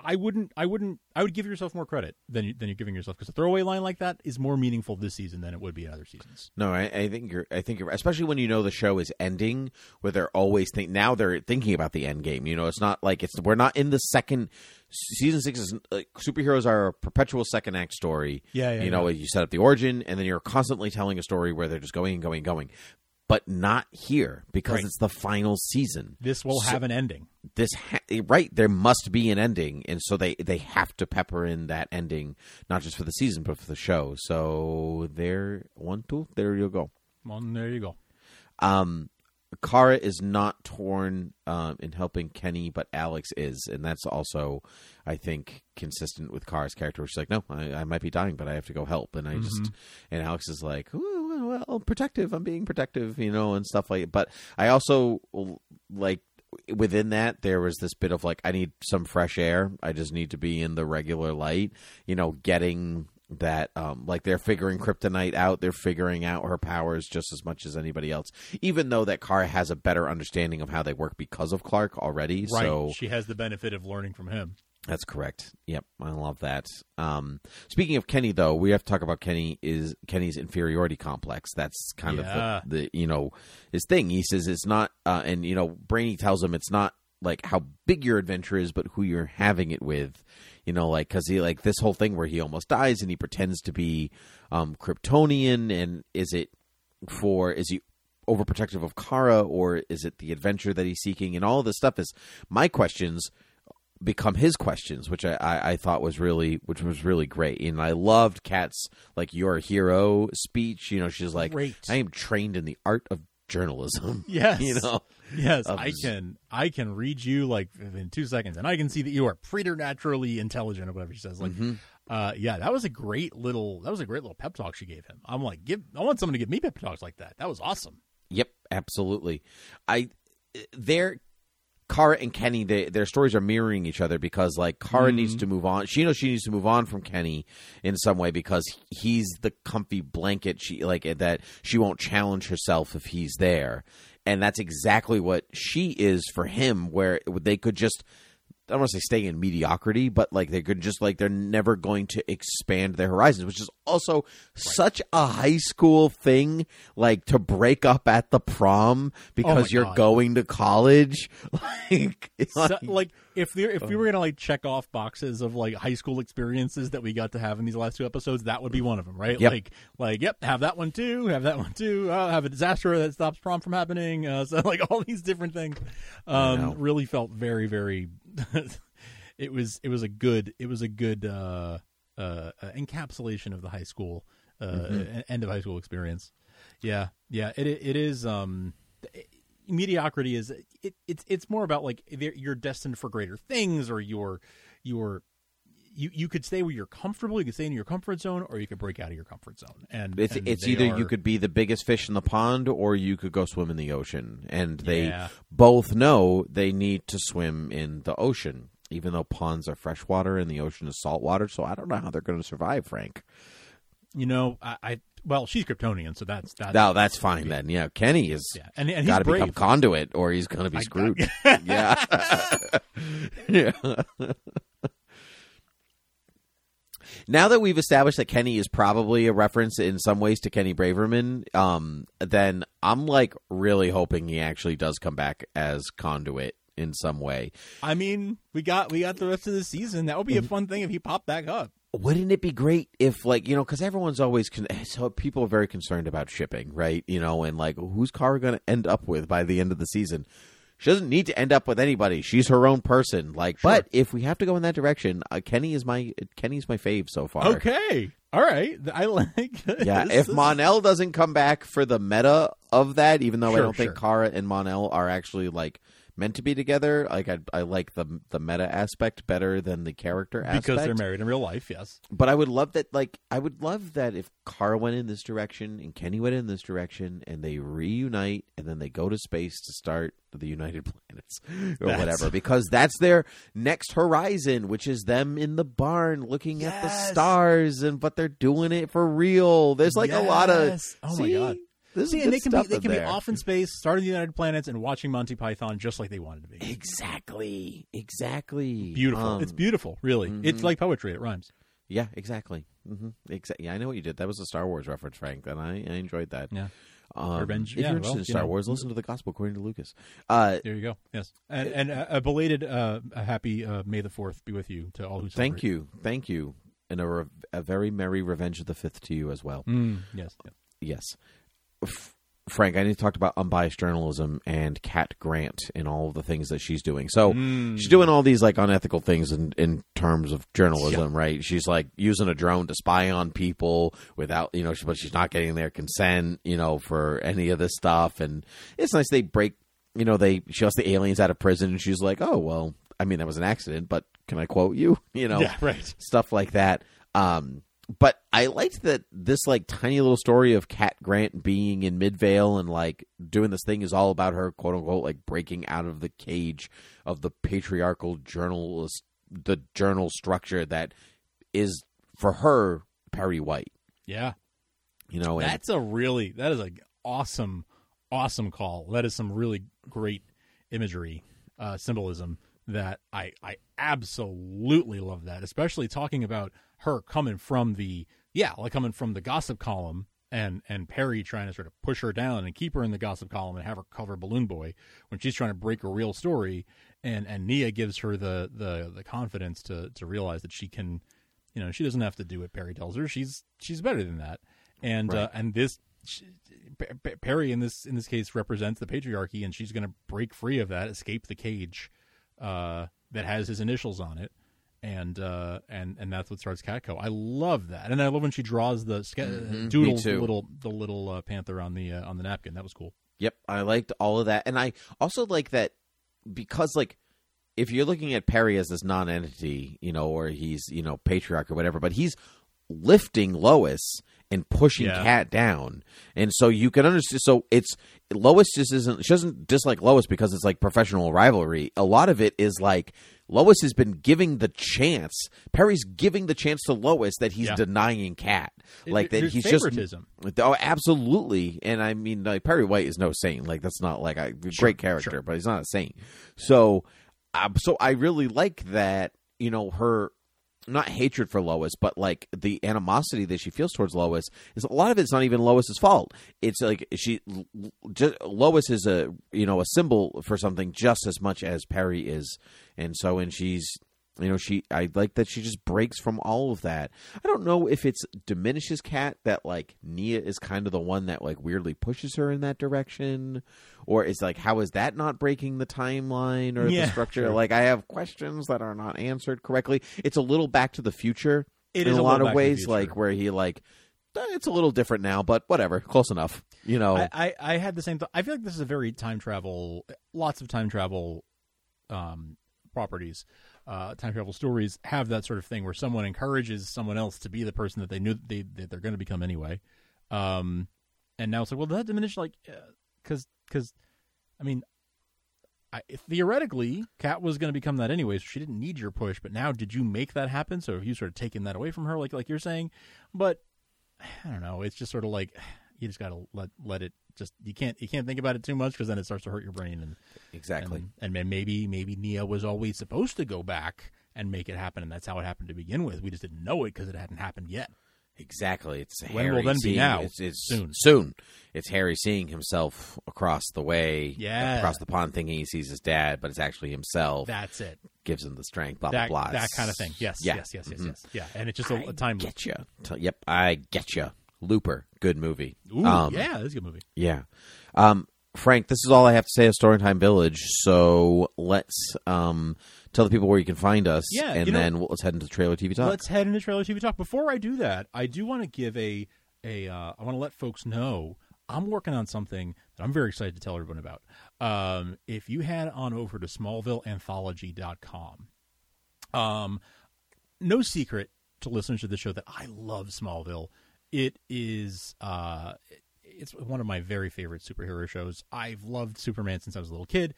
I wouldn't, I wouldn't, I would give yourself more credit than you, than you're giving yourself because a throwaway line like that is more meaningful this season than it would be in other seasons. No, I, I think you're. I think you're. Especially when you know the show is ending, where they're always think. Now they're thinking about the end game. You know, it's not like it's. We're not in the second season. Six is like superheroes are a perpetual second act story. Yeah, yeah, You know, yeah. you set up the origin, and then you're constantly telling a story where they're just going and going and going. But not here because Right. it's the final season. This will So- have an ending. This ha- right there must be an ending, and so they they have to pepper in that ending, not just for the season but for the show. So there, one, two, there you go. Well, there you go. Um, Kara is not torn um, in helping Kenny, but Alex is, and that's also, I think, consistent with Kara's character. She's like, "No, I, I might be dying, but I have to go help," and I just, and Alex is like, well, well, protective. I'm being protective, you know, and stuff like. But I also like within that there was this bit of like, I need some fresh air. I just need to be in the regular light, you know, getting that um like they're figuring kryptonite out they're figuring out her powers just as much as anybody else even though that Kara has a better understanding of how they work because of clark already Right. so she has the benefit of learning from him. that's correct yep i love that um speaking of kenny though we have to talk about kenny is kenny's inferiority complex that's kind Yeah. of the, the you know his thing he says it's not uh and you know brainy tells him it's not like how big your adventure is but who you're having it with you know like because he like this whole thing where he almost dies and he pretends to be um kryptonian and is it for is he overprotective of kara or is it the adventure that he's seeking? And all of this stuff is my questions become his questions which I, I i thought was really which was really great. And i loved Cat's like your hero speech. You know she's like Great. i am trained in the art of journalism. Yes. you know. Yes, of I can. I can read you like in two seconds, and I can see that you are preternaturally intelligent, or whatever she says. Like, Mm-hmm. uh, yeah, that was a great little. That was a great little pep talk she gave him. I'm like, give. I want someone to give me pep talks like that. That was awesome. Yep, absolutely. I their Kara and Kenny, they, their stories are mirroring each other because like Kara needs mm-hmm. to move on. She knows she needs to move on from Kenny in some way because he's the comfy blanket. She like that. She won't challenge herself if he's there, and that's exactly what she is for him. Where they could just. I don't want to say stay in mediocrity, but like they could just like they're never going to expand their horizons, which is also such a high school thing, like to break up at the prom because you're God. going to college. Like, So, like- if there, if we Uh. were gonna like check off boxes of like high school experiences that we got to have in these last two episodes, that would be one of them, right? Yep. Like, like, yep, have that one too, have that one too. Uh, have a disaster that stops prom from happening. Uh, so like all these different things, um, really felt very, very. it was it was a good it was a good uh, uh, uh, encapsulation of the high school uh, Mm-hmm. end of high school experience. Yeah, yeah, it it is. Um, mediocrity is it, it's it's more about like you're destined for greater things, or you're you're you you could stay where you're comfortable, you could stay in your comfort zone, or you could break out of your comfort zone. And it's and it's either you could be the biggest fish in the pond or you could go swim in the ocean, and they Yeah. both know they need to swim in the ocean. Even though ponds are freshwater and the ocean is saltwater, so I don't know how they're going to survive, Frank. you know I, I well she's Kryptonian, so that's that's No, that's fine then. Yeah, Kenny is yeah, and and he's got to become conduit, or he's going to be I- screwed. yeah, yeah. Now that we've established that Kenny is probably a reference in some ways to Kenny Braverman, um, then I'm like really hoping he actually does come back as conduit in some way. I mean, we got we got the rest of the season. That would be a Mm-hmm. fun thing if he popped back up. Wouldn't it be great if, like, you know, because everyone's always con- so people are very concerned about shipping, right? You know, and like, who's Kara going to end up with by the end of the season? She doesn't need to end up with anybody. She's her own person. Like, but if we have to go in that direction, uh, Kenny is my Kenny's my fave so far. Okay, all right, I like. Yeah, if This- Monel doesn't come back for the meta of that, even though I don't think. Kara and Monel are actually like meant to be together, like I, I like the the meta aspect better than the character aspect because they're married in real life, yes. but I would love that. Like, I would love that if Kara went in this direction and Kenny went in this direction, and they reunite, and then they go to space to start the United Planets or That's- whatever, because that's their next horizon, which is them in the barn looking at the stars, and but they're doing it for real. There's like a lot of Yes. Oh my God. This See, is and they can be they can be off in space, starting the United Planets, and watching Monty Python just like they wanted to be. Exactly, exactly. Beautiful. Um, it's beautiful, really. It's mhm. like poetry. It rhymes. Yeah, exactly. hmm Exactly. Yeah, I know what you did. That was a Star Wars reference, Frank, and I, I enjoyed that. Yeah. Um, Revenge- If yeah, you're interested well, in you Star know. Wars, listen to the Gospel according to Lucas. Uh, There you go. Yes, and, and a, belated uh, a happy uh, May the Fourth be with you to all who. thank celebrate. you, thank you, and a, re- a very merry Revenge of the Fifth to you as well. Mm, yes. yes. Frank. I need to talk about unbiased journalism and Cat Grant and all of the things that she's doing. So Mm. she's doing all these like unethical things in in terms of journalism, right? She's like using a drone to spy on people without you know, she- but she's not getting their consent, you know, for any of this stuff. And it's nice they break, you know, they she lets the aliens out of prison, and she's like, oh well, I mean that was an accident, but can I quote you? You know, Yeah. Right. stuff like that. Um, but I liked that this like tiny little story of Cat Grant being in Midvale and like doing this thing is all about her quote unquote like breaking out of the cage of the patriarchal journalist the journal structure that is for her Perry White. Yeah. You know, and That's a really that is a awesome, awesome call. That is some really great imagery, uh, symbolism that I I absolutely love that. Especially talking about her coming from the yeah, like coming from the gossip column and and Perry trying to sort of push her down and keep her in the gossip column and have her cover Balloon Boy when she's trying to break a real story. And and Nia gives her the the the confidence to to realize that she can you know she doesn't have to do what Perry tells her. She's she's better than that. And uh, and this sh- P- P- Perry in this in this case represents the patriarchy and she's going to break free of that escape the cage uh, that has his initials on it and uh, and and that's what starts CatCo. I love that, and I love when she draws the ske- Mhm, me doodles the little the little uh, panther on the uh, on the napkin. That was cool. Yep, I liked all of that, and I also like that because like if you're looking at Perry as this non-entity, you know, or he's you know patriarch or whatever, but he's lifting Lois and pushing Yeah. Cat down, and so you can understand. So it's Lois just isn't she doesn't dislike Lois because it's like professional rivalry. A lot of it is like Lois has been giving the chance. Perry's giving the chance to Lois that he's Yeah. denying Cat, like that he's just. Oh, absolutely. And I mean, like Perry White is no saint. Like that's not like a great character, sure. but he's not a saint. So, um, so I really like that. You know, her not hatred for Lois, but like the animosity that she feels towards Lois is a lot of it's not even Lois's fault. It's like she, just, Lois is a you know a symbol for something just as much as Perry is, and so and she's you know she I like that she just breaks from all of that. I don't know if it's diminishes Cat that like Nia is kind of the one that like weirdly pushes her in that direction, or is like how is that not breaking the timeline or Yeah, the structure? sure. Like I have questions that are not answered correctly. It's a little Back to the Future It in is a lot of Back to the ways, like where he like "Eh, it's a little different now, but whatever, close enough. You know, I, I, I had the same thought. I feel like this is a very time travel, lots of time travel um, properties, uh, time travel stories have that sort of thing where someone encourages someone else to be the person that they knew they, that they're going to become anyway. Um, and now it's like, well, that diminish like, because, because, I mean, I, theoretically, Cat was going to become that anyway, so she didn't need your push. But now, did you make that happen? So have you sort of taken that away from her, like like you're saying? But I don't know. It's just sort of like you just got to let let it just you can't you can't think about it too much because then it starts to hurt your brain and exactly. and, and maybe maybe Nia was always supposed to go back and make it happen and that's how it happened to begin with. We just didn't know it because it hadn't happened yet. Exactly. It's When Harry will then be now? It's, it's Soon. Soon. It's Harry seeing himself across the way, Yeah. across the pond, thinking he sees his dad, but it's actually himself. That's it. gives him the strength. Blah That blah blah. that kind of thing. Yes. Yeah. Yes. Yes. Yes. Mhm. Yes. Yeah. And it's just a, a time. Get you. Yep. I get you. Looper. Good movie. Ooh, Um, yeah, this is a good movie. Yeah. Um, Frank, this is all I have to say of Storytime Village. So let's um, tell the people where you can find us. Yeah, And you know- then we'll, let's head into trailer TV talk. Let's head into trailer TV talk. Before I do that, I do want to give a a. Uh, I want to let folks know I'm working on something that I'm very excited to tell everyone about. Um, if you head on over to SmallvilleAnthology.com, um, no secret to listeners of the show that I love Smallville. It is uh, it's one of my very favorite superhero shows. I've loved Superman since I was a little kid.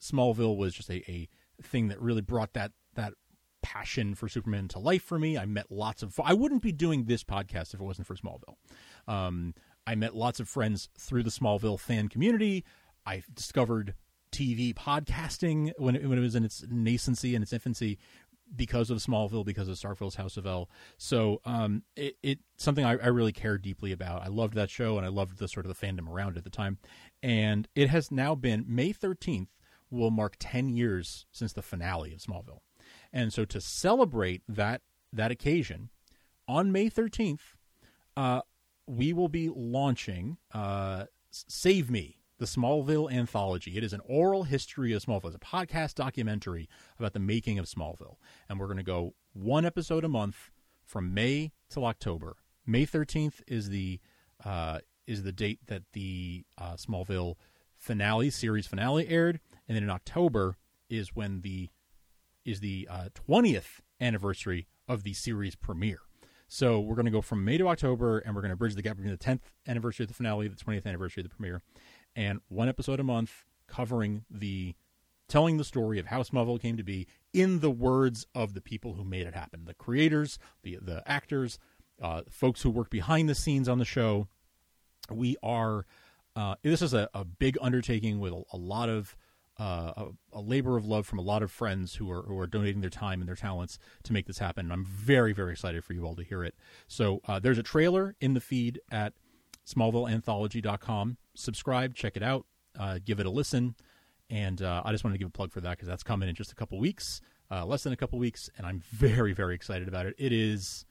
Smallville was just a, a thing that really brought that that passion for Superman to life for me. I met lots of. I wouldn't be doing this podcast if it wasn't for Smallville. Um, I met lots of friends through the Smallville fan community. I discovered TV podcasting when it, when it was in its nascency and its infancy because of Smallville, because of Starfield's House of El. So um, it, it something I, I really care deeply about. I loved that show and I loved the sort of the fandom around it at the time. And it has now been May thirteenth will mark ten years since the finale of Smallville. And so to celebrate that that occasion, on May thirteenth, uh, we will be launching uh, Save Me, the Smallville anthology. It is an oral history of Smallville. It's a podcast documentary about the making of Smallville. And we're going to go one episode a month from May till October. May 13th is the uh, is the date that the uh, Smallville finale, series finale aired. And then in October is when the is the uh, 20th anniversary of the series premiere. So we're going to go from May to October, and we're going to bridge the gap between the 10th anniversary of the finale, the 20th anniversary of the premiere, and one episode a month covering the telling the story of how Smallville came to be in the words of the people who made it happen, the creators, the the actors, uh, folks who work behind the scenes on the show. We are. Uh, this is a, a big undertaking with a, a lot of uh, a, a labor of love from a lot of friends who are who are donating their time and their talents to make this happen. And I'm very very excited for you all to hear it. So uh, there's a trailer in the feed at SmallvilleAnthology.com. Subscribe, check it out, uh, give it a listen, and uh, I just wanted to give a plug for that because that's coming in just a couple weeks, uh, less than a couple weeks, and I'm very very excited about it. It is,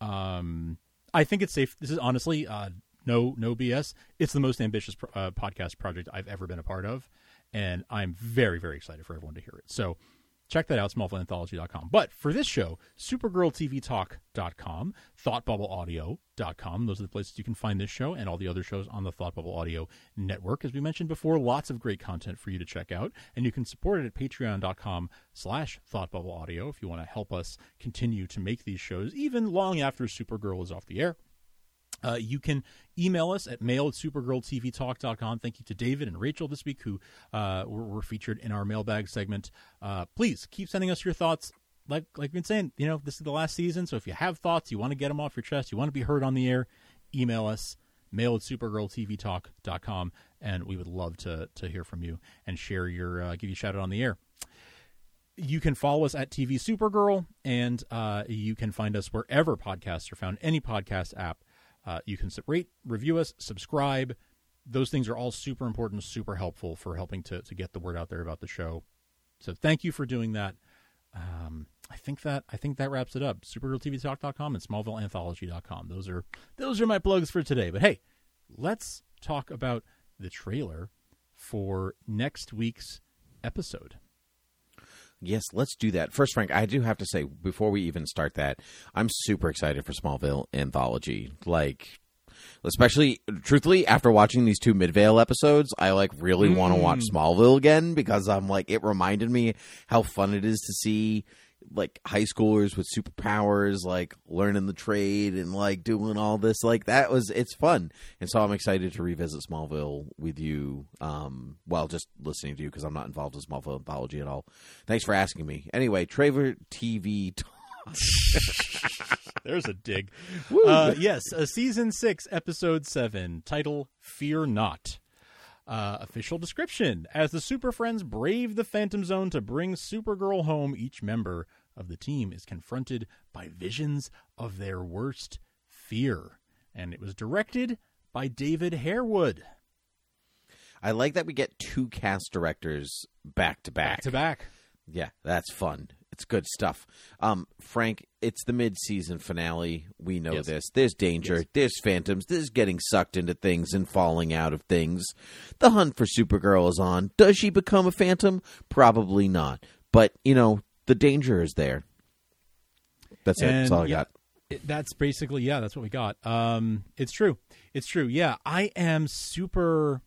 um, I think it's safe. This is honestly. Uh, no, no BS. It's the most ambitious pro- uh, podcast project I've ever been a part of, and I'm very, very excited for everyone to hear it. So, check that out, smallvilleanthology.com. But for this show, supergirltvtalk.com, thoughtbubbleaudio.com. Those are the places you can find this show and all the other shows on the Thought Bubble Audio Network. As we mentioned before, lots of great content for you to check out. And you can support it at patreon.com slash thoughtbubbleaudio if you want to help us continue to make these shows, even long after Supergirl is off the air. Uh, you can email us at mail at supergirltvtalk.com. Thank you to David and Rachel this week who uh, were, were featured in our mailbag segment. Uh, please keep sending us your thoughts. Like like we've been saying, you know, this is the last season, so if you have thoughts, you want to get them off your chest, you want to be heard on the air, email us, mail at supergirltvtalk.com, and we would love to to hear from you and share your uh, give you a shout out on the air you can follow us at TV Supergirl, and uh, you can find us wherever podcasts are found, any podcast app. Uh, you can rate, review us, subscribe. Those things are all super important, super helpful for helping to, to get the word out there about the show. So thank you for doing that. Um, I think that I think that wraps it up. SupergirlTVTalk.com and SmallvilleAnthology.com. Those are those are my plugs for today. But hey, let's talk about the trailer for next week's episode. Yes, let's do that. First, Frank, I do have to say before we even start that, I'm super excited for Smallville anthology. Like, especially truthfully, after watching these two Midvale episodes, I like really want to watch Smallville again because I'm like it reminded me how fun it is to see like high schoolers with superpowers like learning the trade and like doing all this like that was it's fun. And so i'm excited to revisit smallville with you um while just listening to you because i'm not involved in smallville anthology at all. Thanks for asking me. Anyway traver tv There's a dig. Uh, yes, uh, season six, episode seven, title "Fear Not." Uh, official description: As the Super Friends brave the Phantom Zone to bring Supergirl home, each member of the team is confronted by visions of their worst fear. And it was directed by David Harewood. i like that we get two cast directors back to back Back to back. Yeah, that's fun. It's good stuff. Um, Frank, it's the mid-season finale. We know Yes. this. There's danger. Yes. There's phantoms. There's getting sucked into things and falling out of things. The hunt for Supergirl is on. Does she become a phantom? Probably not. But you know, the danger is there. That's it. That's all I yeah, got. it- that's basically yeah that's what we got um it's true it's true yeah i am super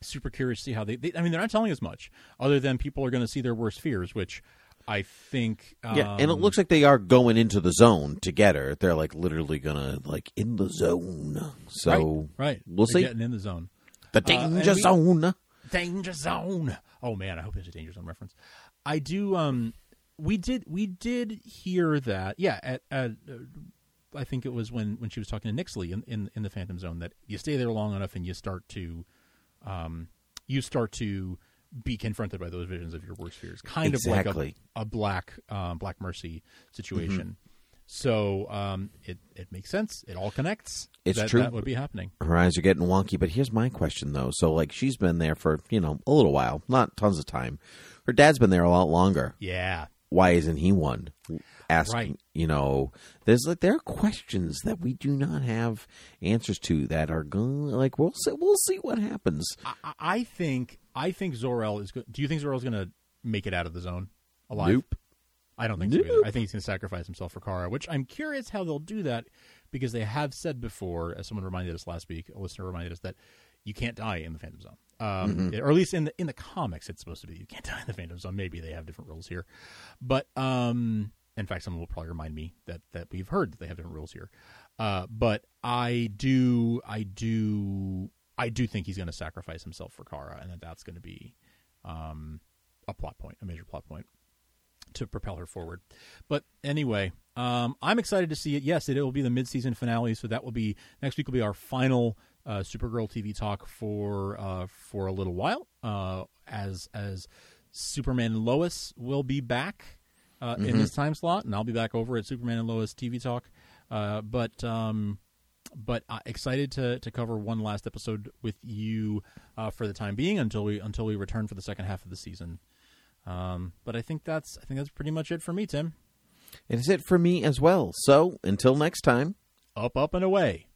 super curious to see how they, they i mean they're not telling us much other than people are going to see their worst fears which i think um, Yeah, and it looks like they are going into the zone together. They're like literally gonna like in the zone. So right, right we'll They're see. getting in the zone the and danger we- zone. danger zone oh man i hope there's a danger zone reference i do um we did we did hear that yeah at, at uh, i think it was when when she was talking to Nyxly in, in in the phantom zone that you stay there long enough and you start to um you start to be confronted by those visions of your worst fears kind of like a, a black um black mercy situation so um it it makes sense it all connects It's that, true. that would be happening her eyes are getting wonky. But here's my question though. So like she's been there for you know a little while, not tons of time. Her dad's been there a lot longer. yeah Why isn't he one? Asking, Right. you know, there's like there are questions that we do not have answers to that are going like we'll see, we'll see what happens. I, I think I think Zor-El is. Go- Do you think Zor-El's going to make it out of the zone alive? Nope. I don't think so. Either. I think he's going to sacrifice himself for Kara, which I'm curious how they'll do that because they have said before, as someone reminded us last week, a listener reminded us that you can't die in the Phantom Zone, um, or at least in the in the comics, it's supposed to be you can't die in the Phantom Zone. Maybe they have different rules here, but um, in fact, someone will probably remind me that that we've heard that they have different rules here. Uh, but I do, I do, I do think he's going to sacrifice himself for Kara, and that that's going to be um, a plot point, a major plot point to propel her forward. But anyway, um, I'm excited to see it. Yes, it, will be the mid-season finale, so that will be next week. Will be our final uh, Supergirl TV talk for uh, for a little while. Uh, as as Superman and Lois will be back uh, in this time slot, and I'll be back over at Superman and Lois TV talk. Uh, but um, but uh, excited to to cover one last episode with you uh, for the time being until we until we return for the second half of the season. Um, but I think that's I think that's pretty much it for me, Tim. It is it for me as well. So until next time. Up, up, and away.